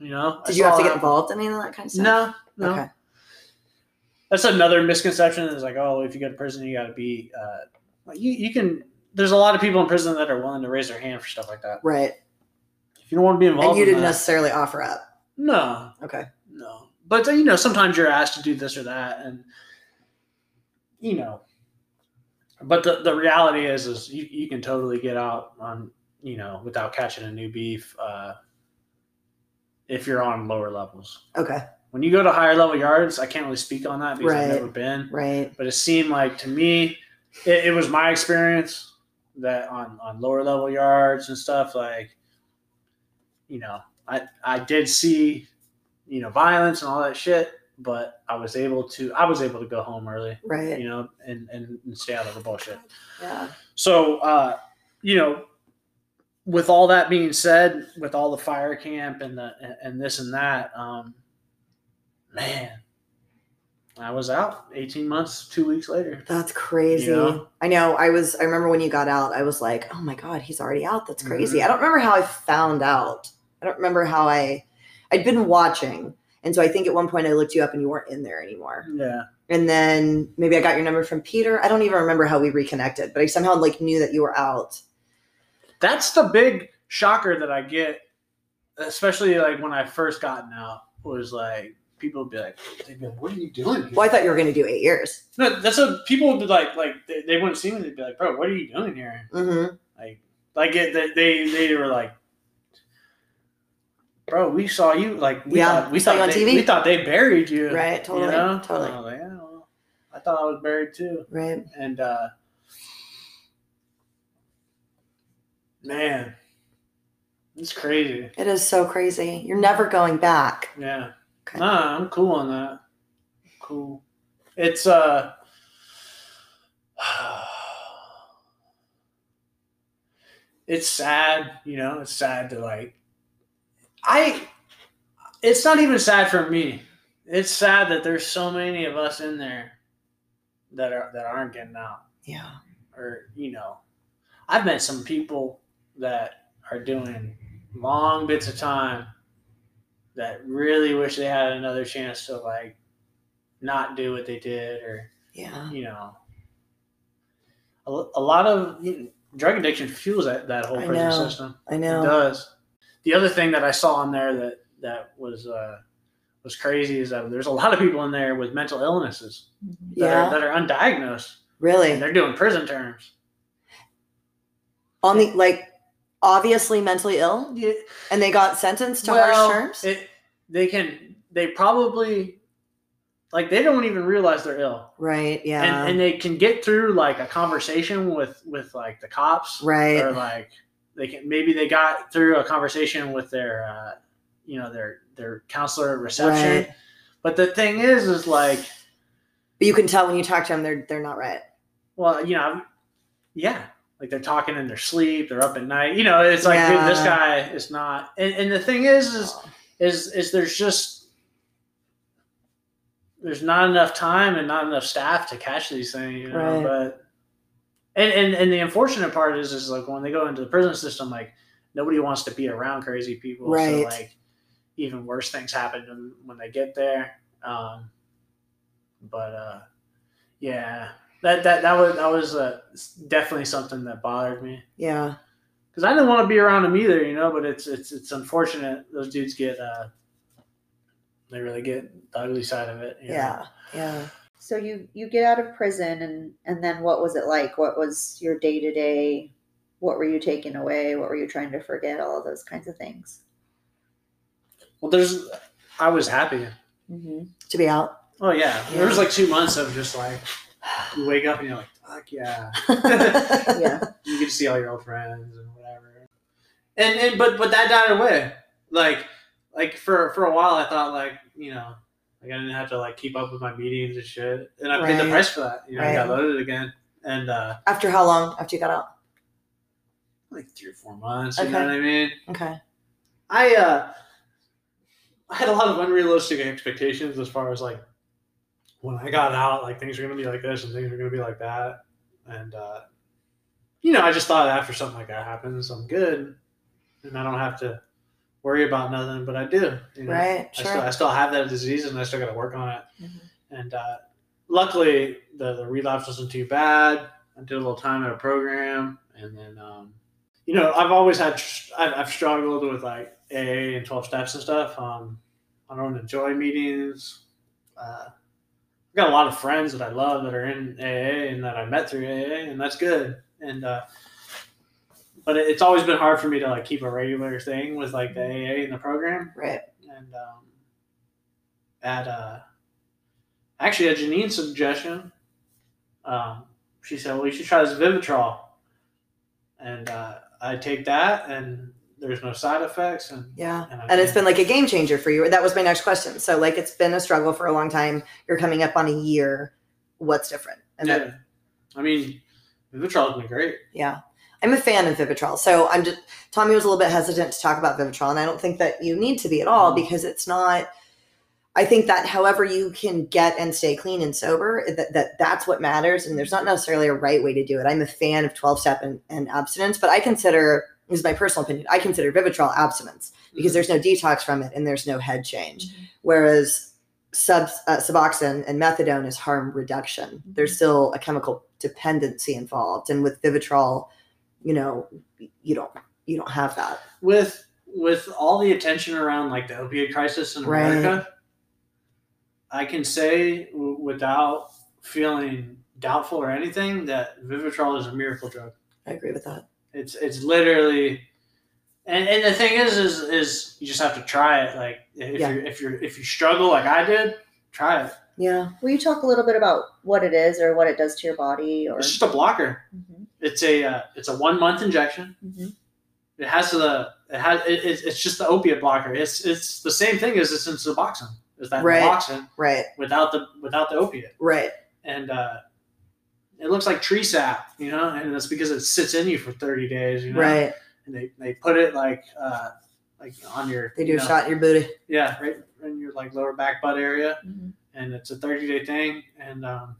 [SPEAKER 3] You know, I
[SPEAKER 1] Did you have to get involved in any of that kind of stuff?
[SPEAKER 3] No, no.
[SPEAKER 1] Okay.
[SPEAKER 3] That's another misconception. Is like, oh, if you go to prison, you got to be. Uh, you you can. There's a lot of people in prison that are willing to raise their hand for stuff like that.
[SPEAKER 1] Right.
[SPEAKER 3] If you don't want to be involved,
[SPEAKER 1] and you
[SPEAKER 3] in
[SPEAKER 1] didn't
[SPEAKER 3] that,
[SPEAKER 1] necessarily offer up.
[SPEAKER 3] no,
[SPEAKER 1] Okay.
[SPEAKER 3] no. But you know, sometimes you're asked to do this or that, and you know. But the, the reality is, is you, you can totally get out on you know without catching a new beef uh, if you're on lower levels.
[SPEAKER 1] Okay.
[SPEAKER 3] When you go to higher level yards, I can't really speak on that because
[SPEAKER 1] Right.
[SPEAKER 3] I've never been.
[SPEAKER 1] Right.
[SPEAKER 3] But it seemed like to me, it, it was my experience that on on lower level yards and stuff like, you know, I I did see, you know, violence and all that shit, but I was able to I was able to go home early,
[SPEAKER 1] Right.
[SPEAKER 3] you know, and and, and stay out of the bullshit.
[SPEAKER 1] Yeah.
[SPEAKER 3] So, uh, you know, with all that being said, with all the fire camp and the and this and that, um, man, I was out eighteen months, two weeks later.
[SPEAKER 1] That's crazy.
[SPEAKER 3] You know?
[SPEAKER 1] I know. I was. I remember when you got out. I was like, "Oh my god, he's already out. That's crazy."
[SPEAKER 3] Mhm.
[SPEAKER 1] I don't remember how I found out. I don't remember how I. I'd been watching, and so I think at one point I looked you up, and you weren't in there anymore.
[SPEAKER 3] Yeah,
[SPEAKER 1] And then maybe I got your number from Peter. I don't even remember how we reconnected, but I somehow like knew that you were out.
[SPEAKER 3] that's the big shocker that I get, especially like when I first gotten out. Was like people would be like, they'd be like, "What are you doing?" Here?
[SPEAKER 1] Well, I thought you were going to do eight years.
[SPEAKER 3] No, that's what people would be like. Like they, they wouldn't see me. They'd be like, "Bro, what are you doing here?"
[SPEAKER 1] Mm-hmm.
[SPEAKER 3] Like, like it, they, they were like, "Bro, we saw you. Like, we
[SPEAKER 1] Yeah,
[SPEAKER 3] thought we
[SPEAKER 1] saw you on
[SPEAKER 3] they,
[SPEAKER 1] TV.
[SPEAKER 3] we thought they buried you,
[SPEAKER 1] Right. Totally.
[SPEAKER 3] You know?
[SPEAKER 1] Totally.
[SPEAKER 3] I like, yeah, well, I thought I was buried too.
[SPEAKER 1] Right.
[SPEAKER 3] And uh, man, it's crazy.
[SPEAKER 1] It is so crazy. You're never going back.
[SPEAKER 3] Yeah. Nah, I'm cool on that. Cool. It's uh *sighs* it's sad, you know, it's sad to like I it's not even sad for me. It's sad that there's so many of us in there that are that aren't getting out.
[SPEAKER 1] Yeah.
[SPEAKER 3] Or, you know, I've met some people that are doing long bits of time that really wish they had another chance to like not do what they did or
[SPEAKER 1] Yeah.
[SPEAKER 3] you know a, a lot of you know, drug addiction fuels that, that whole
[SPEAKER 1] I
[SPEAKER 3] prison
[SPEAKER 1] know.
[SPEAKER 3] system
[SPEAKER 1] I know it
[SPEAKER 3] does the other thing that i saw on there that that was uh was crazy is that there's a lot of people in there with mental illnesses that,
[SPEAKER 1] Yeah.
[SPEAKER 3] are, that are undiagnosed
[SPEAKER 1] Really.
[SPEAKER 3] they're doing prison terms
[SPEAKER 1] On the like, obviously mentally ill,
[SPEAKER 3] yeah,
[SPEAKER 1] and they got sentenced to
[SPEAKER 3] well,
[SPEAKER 1] harsh terms.
[SPEAKER 3] it, they can they probably like they don't even realize they're ill
[SPEAKER 1] right. Yeah.
[SPEAKER 3] and, and they can get through like a conversation with with like the cops
[SPEAKER 1] right.
[SPEAKER 3] or like they can maybe they got through a conversation with their uh, you know their their counselor at reception
[SPEAKER 1] Right.
[SPEAKER 3] but the thing is is like
[SPEAKER 1] But you can tell when you talk to them, they're they're not right.
[SPEAKER 3] well you know yeah like they're talking in their sleep they're up at night you know it's like dude, this guy is not and, and the thing is is is is there's just there's not enough time and not enough staff to catch these things, you know.
[SPEAKER 1] Right.
[SPEAKER 3] But and, and and the unfortunate part is is like when they go into the prison system, like nobody wants to be around crazy people.
[SPEAKER 1] Right.
[SPEAKER 3] So like even worse things happen when they get there. Um, but uh, yeah, that that that was that was uh, definitely something that bothered me
[SPEAKER 1] Yeah.
[SPEAKER 3] because I didn't want to be around him either, you know. But it's it's it's unfortunate those dudes get uh, they really get the ugly side of it. you know?
[SPEAKER 1] Yeah. Yeah.
[SPEAKER 2] So you you get out of prison and and then what was it like? What was your day to day? What were you taking away? What were you trying to forget? All of those kinds of things.
[SPEAKER 3] Well, there's I was happy.
[SPEAKER 2] Mm-hmm.
[SPEAKER 1] To be out.
[SPEAKER 3] Oh yeah.
[SPEAKER 1] Yeah.
[SPEAKER 3] there was like two months of just like *sighs* you wake up and you're like, fuck yeah, *laughs*
[SPEAKER 2] Yeah. *laughs*
[SPEAKER 3] you get to see all your old friends and whatever. And and but but that died away. Like like for for a while, I thought like you know. Like I didn't have to like keep up with my meetings and shit, and I paid the price for that. You know, I got loaded again, and uh,
[SPEAKER 1] After how long? After you got out?
[SPEAKER 3] like three or four months. You
[SPEAKER 1] Okay.
[SPEAKER 3] know what I mean?
[SPEAKER 1] Okay.
[SPEAKER 3] I uh I had a lot of unrealistic expectations as far as like when I got out, like things were gonna be like this and things were gonna be like that. And uh you know, I just thought after something like that happens, I'm good and I don't have to worry about nothing, but I do. You know?
[SPEAKER 1] Right.
[SPEAKER 3] I
[SPEAKER 1] Sure.
[SPEAKER 3] still I still have that disease and I still gotta work on it.
[SPEAKER 1] Mhm.
[SPEAKER 3] And uh luckily the, the relapse wasn't too bad. I did a little time at a program and then um you know, I've always had I've, I've struggled with like AA and twelve steps and stuff. Um, I don't enjoy meetings. Uh, I've got a lot of friends that I love that are in AA and that I met through AA, and that's good. And uh, but it, it's always been hard for me to like keep a regular thing with like the AA and the program.
[SPEAKER 1] Right.
[SPEAKER 3] And um, at uh, actually at Janine's suggestion, um, she said, "Well, you should try this Vivitrol." And uh, I take that, and there's no side effects, and
[SPEAKER 1] Yeah.
[SPEAKER 3] and,
[SPEAKER 1] And it's been like a game changer for you. That was my next question. So like it's been a struggle for a long time. You're coming up on a year. What's different? And
[SPEAKER 3] yeah.
[SPEAKER 1] that,
[SPEAKER 3] I mean, Vivitrol's been great.
[SPEAKER 1] yeah. I'm a fan of Vivitrol. So I'm just Tommy was a little bit hesitant to talk about Vivitrol, and I don't think that you need to be at all
[SPEAKER 3] Mhm.
[SPEAKER 1] because it's not I think that however you can get and stay clean and sober, that, that that's what matters. And there's not necessarily a right way to do it. I'm a fan of 12 step and, and abstinence, but I consider, is my personal opinion, I consider Vivitrol abstinence because mm-hmm. there's no detox from it and there's no head change. Mm-hmm. Whereas sub, uh, Suboxone and methadone is harm reduction. Mm-hmm. There's still a chemical dependency involved. And with Vivitrol, you know, you don't, you don't have that.
[SPEAKER 3] with with all the attention around like the opioid crisis in
[SPEAKER 1] Right.
[SPEAKER 3] America, I can say w- without feeling doubtful or anything that Vivitrol is a miracle drug.
[SPEAKER 1] I agree with that.
[SPEAKER 3] It's it's literally, and, and the thing is, is is you just have to try it. Like if
[SPEAKER 1] Yeah.
[SPEAKER 3] you if you if you struggle like I did, try it.
[SPEAKER 1] Yeah.
[SPEAKER 2] Will you talk a little bit about what it is or what it does to your body? Or
[SPEAKER 3] It's just a blocker.
[SPEAKER 2] Mhm,
[SPEAKER 3] It's a uh, it's a one month injection.
[SPEAKER 2] mhm.
[SPEAKER 3] It has the it has it, it's it's just the opiate blocker. It's it's the same thing as it's in Suboxone. Is that
[SPEAKER 1] Right.
[SPEAKER 3] Suboxone
[SPEAKER 1] Right.
[SPEAKER 3] without the without the opiate,
[SPEAKER 1] Right.
[SPEAKER 3] and uh, it looks like tree sap, you know, and that's because it sits in you for thirty days, you know.
[SPEAKER 1] Right.
[SPEAKER 3] And they, they put it like uh, like on your
[SPEAKER 1] They do
[SPEAKER 3] you
[SPEAKER 1] a
[SPEAKER 3] know,
[SPEAKER 1] shot in your booty.
[SPEAKER 3] yeah right in your like lower back butt area,
[SPEAKER 2] Mhm.
[SPEAKER 3] and it's a thirty day thing, and um,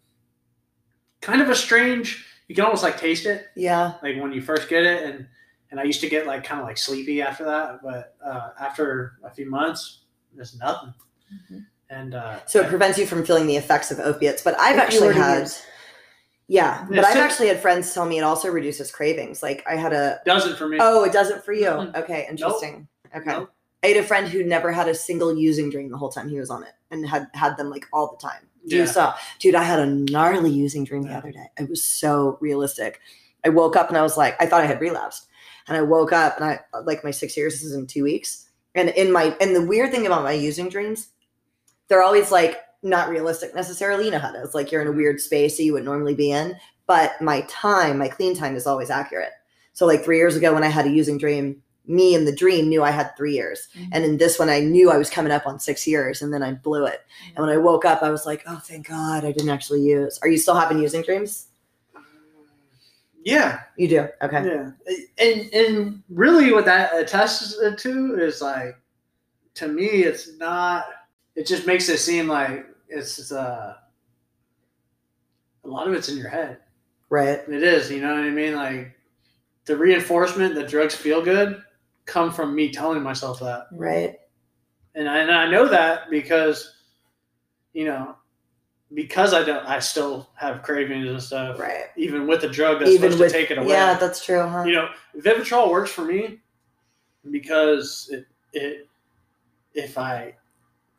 [SPEAKER 3] kind of a strange. You can almost like taste it
[SPEAKER 1] Yeah.
[SPEAKER 3] like when you first get it and and I used to get like kind of like sleepy after that but uh, after a few months there's nothing
[SPEAKER 2] Mhm.
[SPEAKER 3] and uh,
[SPEAKER 1] So it prevents you from feeling the effects of opiates. But I've actually had,
[SPEAKER 2] use-
[SPEAKER 1] yeah,
[SPEAKER 3] Yeah,
[SPEAKER 1] but I've actually had friends tell me it also reduces cravings. Like I had a,
[SPEAKER 3] doesn't for me
[SPEAKER 1] oh, it doesn't for you.
[SPEAKER 3] Mm-mm.
[SPEAKER 1] Okay, interesting. Okay.
[SPEAKER 3] Nope.
[SPEAKER 1] I had a friend who never had a single using dream the whole time he was on it and had had them like all the time. Do you saw, dude, I had a gnarly using dream the other day. It was so realistic. I woke up and I was like, I thought I had relapsed. And I woke up and I like my six years, this is in two weeks. And in my and the weird thing about my using dreams, they're always like not realistic necessarily. You know how it is. Like you're in a weird space that you would normally be in. But my time, my clean time is always accurate. So like three years ago when I had a using dream, me in the dream knew I had three years. Mm-hmm. And in this one, I knew I was coming up on six years, and then I blew it. And when I woke up, I was like, "Oh, thank God, I didn't actually use." Are you still having using dreams?
[SPEAKER 3] yeah
[SPEAKER 1] You do. Okay.
[SPEAKER 3] yeah and and really what that attests it to is like to me it's not it just makes it seem like it's uh a lot of it's in your head
[SPEAKER 1] Right.
[SPEAKER 3] It is, you know what I mean? Like the reinforcement that drugs feel good come from me telling myself that.
[SPEAKER 1] Right.
[SPEAKER 3] And I, and I know that because, you know, because I don't, I still have cravings and stuff.
[SPEAKER 1] Right.
[SPEAKER 3] Even with the drug that's
[SPEAKER 1] Even
[SPEAKER 3] supposed
[SPEAKER 1] with
[SPEAKER 3] to take it away.
[SPEAKER 1] yeah, that's true. Huh?
[SPEAKER 3] You know, Vivitrol works for me because it, it, if I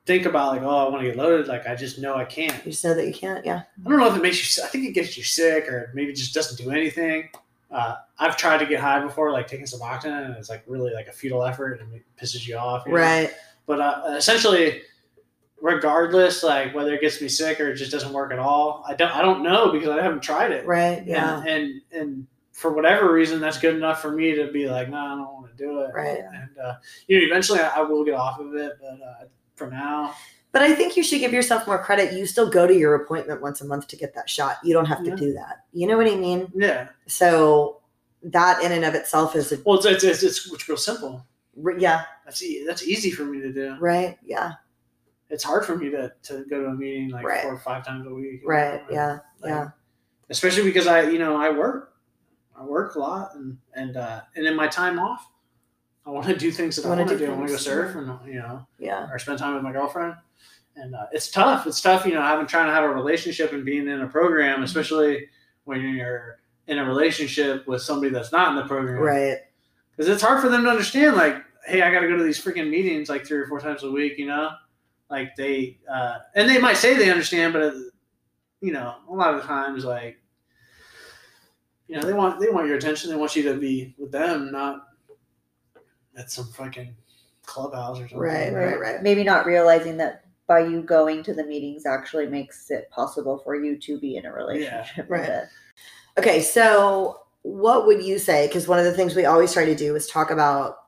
[SPEAKER 3] think about like, oh, I want to get loaded, like I just know I can't.
[SPEAKER 1] you know that you can't. Yeah.
[SPEAKER 3] I don't know if it makes you. I think it gets you sick, or maybe it just doesn't do anything. Uh, I've tried to get high before, like taking Suboxone, and it's like really like a futile effort, and it pisses you off. you know?
[SPEAKER 1] Right.
[SPEAKER 3] But uh, essentially, regardless, like whether it gets me sick or it just doesn't work at all, I don't. I don't know because I haven't tried it.
[SPEAKER 1] Right. Yeah.
[SPEAKER 3] And and, and for whatever reason, that's good enough for me to be like, no, I don't want to do it.
[SPEAKER 1] Right.
[SPEAKER 3] And uh, you know, eventually, I, I will get off of it, but uh, for now,
[SPEAKER 1] But I think you should give yourself more credit. You still go to your appointment once a month to get that shot. You don't have to do that. You know what I mean?
[SPEAKER 3] yeah.
[SPEAKER 1] So that in and of itself is a
[SPEAKER 3] Well, it's it's it's, it's, it's real simple.
[SPEAKER 1] yeah.
[SPEAKER 3] That's e- that's easy for me to do.
[SPEAKER 1] Right. Yeah.
[SPEAKER 3] It's hard for me to, to go to a meeting like
[SPEAKER 1] Right.
[SPEAKER 3] four or five times a week.
[SPEAKER 1] Right.
[SPEAKER 3] know?
[SPEAKER 1] Yeah.
[SPEAKER 3] Like,
[SPEAKER 1] Yeah.
[SPEAKER 3] Especially because I, you know, I work. I work a lot, and and uh, and in my time off, I want to do things that I
[SPEAKER 1] wanna do
[SPEAKER 3] do. I want to go surf, and you know,
[SPEAKER 1] Yeah.
[SPEAKER 3] or spend time with my girlfriend. And uh, it's tough. It's tough, you know, having trying to have a relationship and being in a program, especially when you're in a relationship with somebody that's not in the program.
[SPEAKER 1] Right.
[SPEAKER 3] because it's hard for them to understand. Like, hey, I got to go to these freaking meetings like three or four times a week. You know, like they uh, and they might say they understand, but uh, you know, a lot of the times, like, you know, they want they want your attention. They want you to be with them, not at some fucking clubhouse or something.
[SPEAKER 1] Right, right, right.
[SPEAKER 2] Maybe not realizing that by you going to the meetings actually makes it possible for you to be in a relationship
[SPEAKER 1] right.
[SPEAKER 2] it.
[SPEAKER 1] Okay, so what would you say? Because one of the things we always try to do is talk about,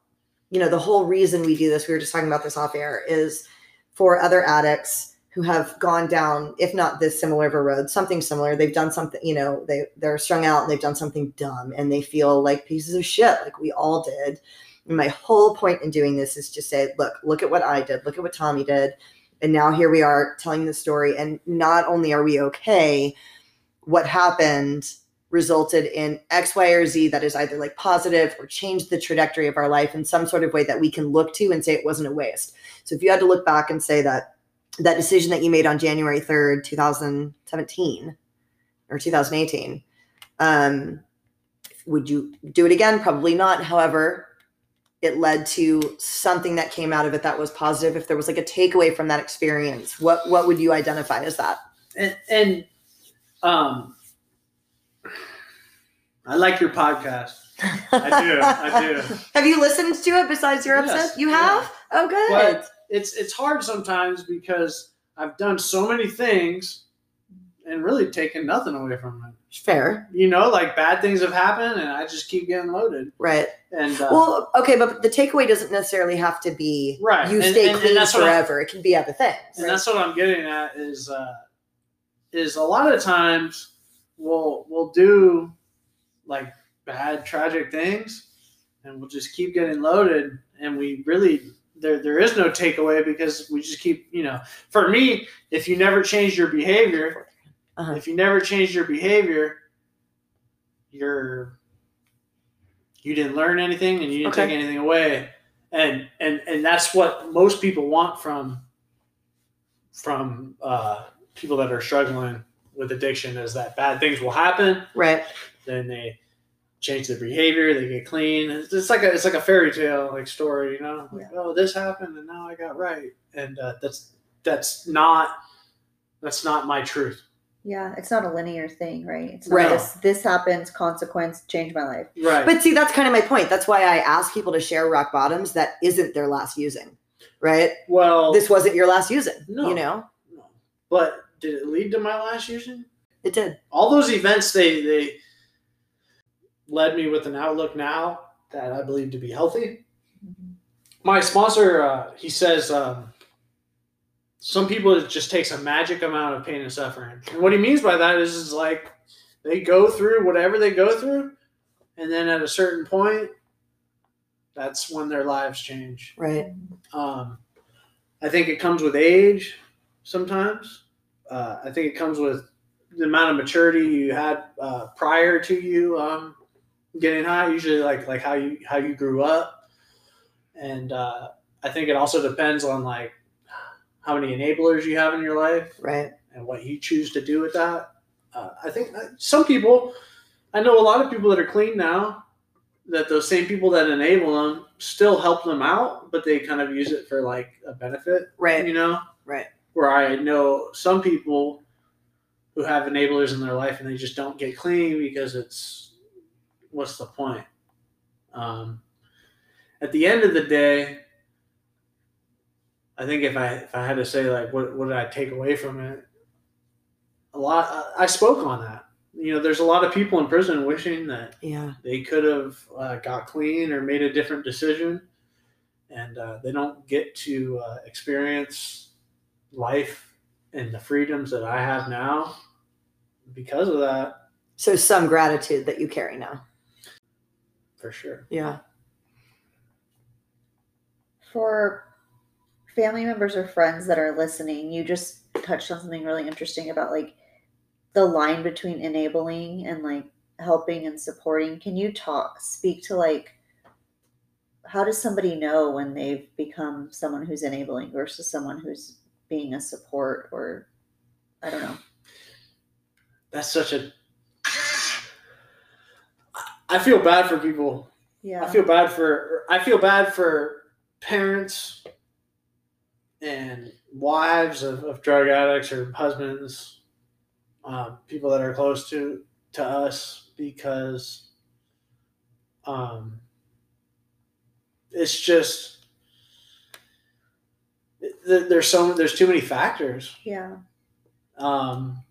[SPEAKER 1] you know, the whole reason we do this, we were just talking about this off air, is for other addicts who have gone down, if not this similar of a road, something similar. They've done something, you know, they they're strung out and they've done something dumb and they feel like pieces of shit, like we all did. And my whole point in doing this is to say, look, look at what I did, look at what Tommy did. And now here we are telling the story. And not only are we okay, what happened resulted in X, Y, or Z that is either like positive or changed the trajectory of our life in some sort of way that we can look to and say it wasn't a waste. So if you had to look back and say that that decision that you made on January 3rd, 2017 or 2018, um, would you do it again? Probably not. However, it led to something that came out of it that was positive. If there was like a takeaway from that experience, what what would you identify as that?
[SPEAKER 3] and and um I like your podcast. I do, I do. *laughs*
[SPEAKER 1] have you listened to it besides your
[SPEAKER 3] Yes,
[SPEAKER 1] episode? You
[SPEAKER 3] yeah.
[SPEAKER 1] have? Oh, good.
[SPEAKER 3] But it's it's hard sometimes because I've done so many things and really taken nothing away from it.
[SPEAKER 1] Fair,
[SPEAKER 3] You know, like bad things have happened and I just keep getting loaded.
[SPEAKER 1] right?
[SPEAKER 3] And uh,
[SPEAKER 1] Well, okay, but the takeaway doesn't necessarily have to be
[SPEAKER 3] Right,
[SPEAKER 1] you stay
[SPEAKER 3] and- and
[SPEAKER 1] clean
[SPEAKER 3] what
[SPEAKER 1] forever. It can be other things.
[SPEAKER 3] and that's what I'm getting at is uh, is a lot of times we'll we'll do like bad tragic things and we'll just keep getting loaded and we really there there is no takeaway because we just keep you know for me if you never change your behavior
[SPEAKER 1] Uh-huh.
[SPEAKER 3] if you never change your behavior you're you didn't learn anything and you didn't
[SPEAKER 1] Okay.
[SPEAKER 3] take anything away. And and and that's what most people want from from uh, people that are struggling with addiction is that bad things will happen.
[SPEAKER 1] Right.
[SPEAKER 3] then they change their behavior they get clean. It's, it's like a it's like a fairy tale like story you know? Like oh this happened and now i got right. And uh, that's that's not that's not my truth
[SPEAKER 2] Yeah, it's not a linear thing, right? It's not
[SPEAKER 1] Right.
[SPEAKER 2] this this happens, consequence, change my life.
[SPEAKER 3] right
[SPEAKER 1] But see, that's kind of my point. That's why I ask people to share rock bottoms that isn't their last using, right?
[SPEAKER 3] well
[SPEAKER 1] This wasn't your last using,
[SPEAKER 3] No.
[SPEAKER 1] you know?
[SPEAKER 3] no. but did it lead to my last using
[SPEAKER 1] It did.
[SPEAKER 3] all those events they they led me with an outlook now that I believe to be healthy. My sponsor, uh, he says, um, some people it just takes a magic amount of pain and suffering, and what he means by that is, is like they go through whatever they go through, and then at a certain point, that's when their lives change.
[SPEAKER 1] Right.
[SPEAKER 3] Um, I think it comes with age sometimes. Uh, I think it comes with the amount of maturity you had uh, prior to you um, getting high. Usually, like like how you how you grew up, and uh, I think it also depends on like how many enablers you have in your life
[SPEAKER 1] Right.
[SPEAKER 3] and what you choose to do with that. Uh, I think some people, I know a lot of people that are clean now, that those same people that enable them still help them out, but they kind of use it for like a benefit,
[SPEAKER 1] Right.
[SPEAKER 3] you know?
[SPEAKER 1] Right.
[SPEAKER 3] Where I know some people who have enablers in their life and they just don't get clean because it's what's the point? Um, at the end of the day, I think if I if I had to say like what what did I take away from it, a lot I, I spoke on that. You know, there's a lot of people in prison wishing that
[SPEAKER 1] Yeah.
[SPEAKER 3] they could have uh, got clean or made a different decision, and uh, they don't get to uh, experience life and the freedoms that I have now because of that,
[SPEAKER 1] So some gratitude that you carry now.
[SPEAKER 3] for sure.
[SPEAKER 1] Yeah.
[SPEAKER 2] For family members or friends that are listening, you just touched on something really interesting about like the line between enabling and like helping and supporting. Can you talk, speak to like how does somebody know when they've become someone who's enabling versus someone who's being a support or I don't know.
[SPEAKER 3] That's such a. I feel bad for people
[SPEAKER 2] Yeah.
[SPEAKER 3] I feel bad for I feel bad for parents and wives of, of drug addicts or husbands, um, people that are close to to us because um, it's just th- there's so there's too many factors.
[SPEAKER 2] yeah.
[SPEAKER 3] Um,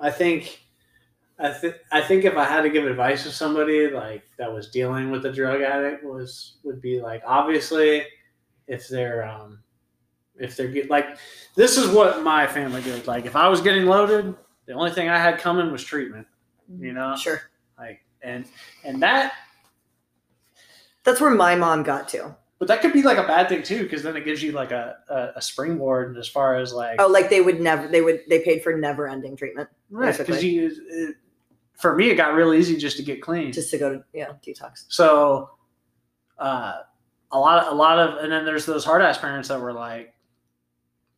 [SPEAKER 3] I think, I think, I think if I had to give advice to somebody like that was dealing with a drug addict was would be like obviously, if they're um, if they're get like this is what my family did. Like if I was getting loaded, the only thing I had coming was treatment. You know,
[SPEAKER 1] Sure.
[SPEAKER 3] like and and that,
[SPEAKER 1] That's where my mom got to.
[SPEAKER 3] but that could be like a bad thing too because then it gives you like a, a a springboard as far as like
[SPEAKER 1] Oh, like they would never, they would, they paid for never ending treatment
[SPEAKER 3] right because you. It, for me, it got real easy just to get clean.
[SPEAKER 1] just to go to, yeah, detox.
[SPEAKER 3] So, uh, a lot, of, a lot of, and then there's those hard ass parents that were like,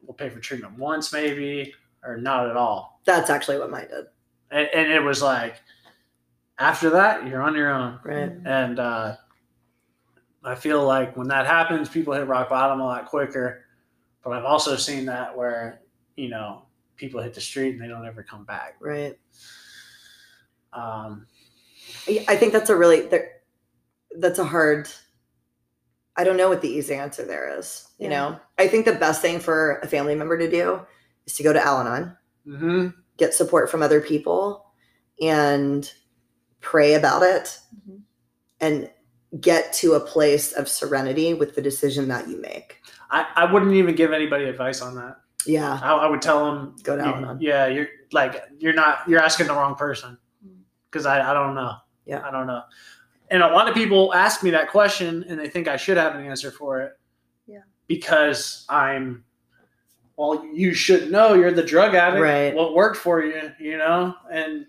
[SPEAKER 3] "We'll pay for treatment once, maybe, or not at all,"
[SPEAKER 1] That's actually what mine did.
[SPEAKER 3] and, and it was like, after that, you're on your own,
[SPEAKER 1] Right.
[SPEAKER 3] and uh, I feel like when that happens, people hit rock bottom a lot quicker. But I've also seen that where you know people hit the street and they don't ever come back.
[SPEAKER 1] Right.
[SPEAKER 3] Um,
[SPEAKER 1] I I think that's a really, that's a hard, I don't know what the easy answer there is. You know, I think the best thing for a family member to do is to go to Al Anon.
[SPEAKER 3] mhm.
[SPEAKER 1] get support from other people and pray about it
[SPEAKER 2] Mhm.
[SPEAKER 1] and get to a place of serenity with the decision that you make.
[SPEAKER 3] I, I wouldn't even give anybody advice on that.
[SPEAKER 1] Yeah.
[SPEAKER 3] I, I would tell them
[SPEAKER 1] Go to Al-Anon.
[SPEAKER 3] Yeah, you're like you're not you're asking the wrong person
[SPEAKER 2] Mm.
[SPEAKER 3] because I, I don't know.
[SPEAKER 1] Yeah.
[SPEAKER 3] I don't know. And a lot of people ask me that question and they think I should have an answer for it.
[SPEAKER 2] Yeah.
[SPEAKER 3] Because I'm well, you should know you're the drug addict.
[SPEAKER 1] Right.
[SPEAKER 3] What worked for you, you know? And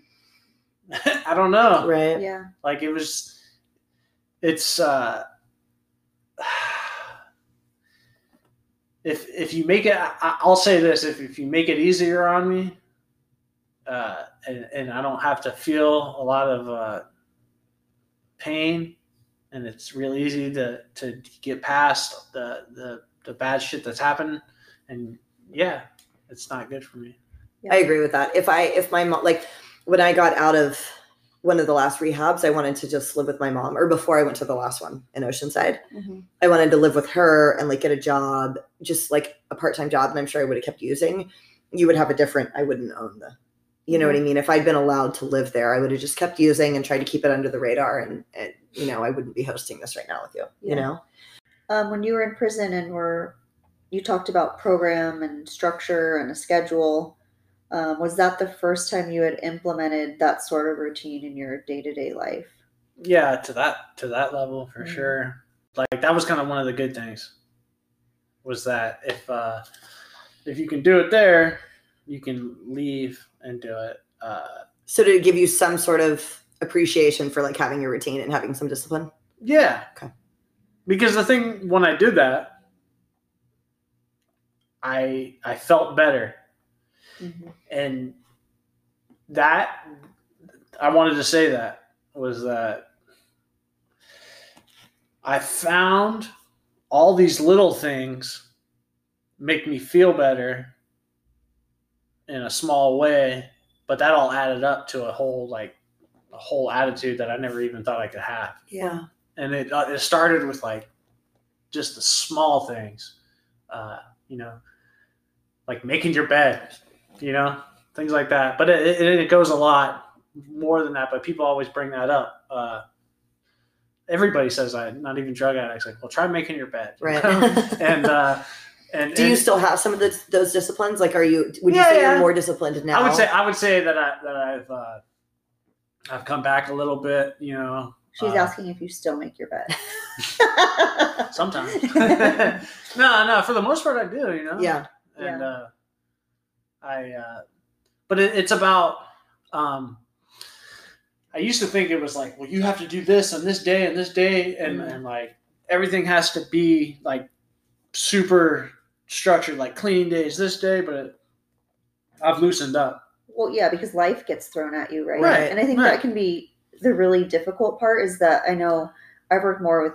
[SPEAKER 3] *laughs* I don't know.
[SPEAKER 1] Right.
[SPEAKER 2] Yeah.
[SPEAKER 3] Like it was it's uh *sighs* if if you make it I, i'll say this if, if you make it easier on me uh and, and i don't have to feel a lot of uh pain and it's real easy to to get past the the the bad shit that's happened and yeah it's not good for me
[SPEAKER 1] I agree with that. If I, if my mom, like when I got out of one of the last rehabs, I wanted to just live with my mom, or before I went to the last one in Oceanside,
[SPEAKER 2] Mhm.
[SPEAKER 1] I wanted to live with her and like get a job, just like a part time job. And I'm sure I would have kept using. You would have a different, I wouldn't own the, you know what I mean? If I'd been allowed to live there, I would have just kept using and tried to keep it under the radar. And, and you know, I wouldn't be hosting this right now with you, you know?
[SPEAKER 2] Um, when you were in prison and were you talked about program and structure and a schedule, um, was that the first time you had implemented that sort of routine in your day to day life?
[SPEAKER 3] yeah to that to that level for
[SPEAKER 2] Mhm.
[SPEAKER 3] sure like that was kind of one of the good things was that if uh if you can do it there you can leave and do it uh
[SPEAKER 1] So to give you some sort of appreciation for like having your routine and having some discipline.
[SPEAKER 3] yeah
[SPEAKER 1] Okay.
[SPEAKER 3] because the thing when i did that i i felt better and that i wanted to say that was that i found all these little things make me feel better in a small way but that all added up to a whole like a whole attitude that i never even thought i could have
[SPEAKER 1] Yeah.
[SPEAKER 3] and it, uh, it started with like just the small things uh, you know like making your bed you know things like that but it, it, it goes a lot more than that but people always bring that up uh, everybody says that not even drug addicts like well try making your bed
[SPEAKER 1] Right. *laughs*
[SPEAKER 3] and uh, and
[SPEAKER 1] Do you still have some of the, those disciplines? Like, are you? Would you
[SPEAKER 3] Yeah,
[SPEAKER 1] say
[SPEAKER 3] yeah.
[SPEAKER 1] you're more disciplined now?
[SPEAKER 3] I would say I would say that I that I've uh, I've come back a little bit you know
[SPEAKER 2] She's
[SPEAKER 3] uh,
[SPEAKER 2] asking if you still make your bed. *laughs*
[SPEAKER 3] sometimes *laughs* *laughs* no no for the most part I do you know
[SPEAKER 1] Yeah.
[SPEAKER 3] and
[SPEAKER 2] Yeah.
[SPEAKER 3] uh, I, uh, but it, it's about. Um, I used to think it was like, well, you have to do this on this day and this day, and
[SPEAKER 1] Mhm.
[SPEAKER 3] and like everything has to be like super structured, like clean days this day. But I've loosened up.
[SPEAKER 2] well, yeah, because life gets thrown at you, right?
[SPEAKER 1] Right,
[SPEAKER 2] And I think
[SPEAKER 3] right.
[SPEAKER 2] that can be the really difficult part is that I know I've worked more with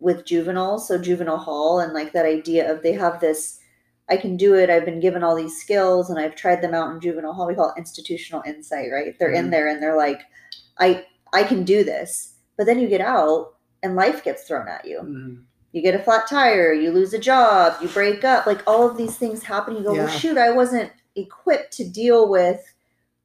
[SPEAKER 2] with juveniles, so juvenile hall, and like that idea of they have this. I can do it. I've been given all these skills, and I've tried them out in juvenile hall. We call it institutional insight, right? They're in
[SPEAKER 3] Mhm.
[SPEAKER 2] there, and they're like, I I can do this. But then you get out, and life gets thrown at you
[SPEAKER 3] Mhm.
[SPEAKER 2] You get a flat tire, you lose a job, you break up, like all of these things happen. You go,
[SPEAKER 1] Yeah.
[SPEAKER 2] well, shoot, I wasn't equipped to deal with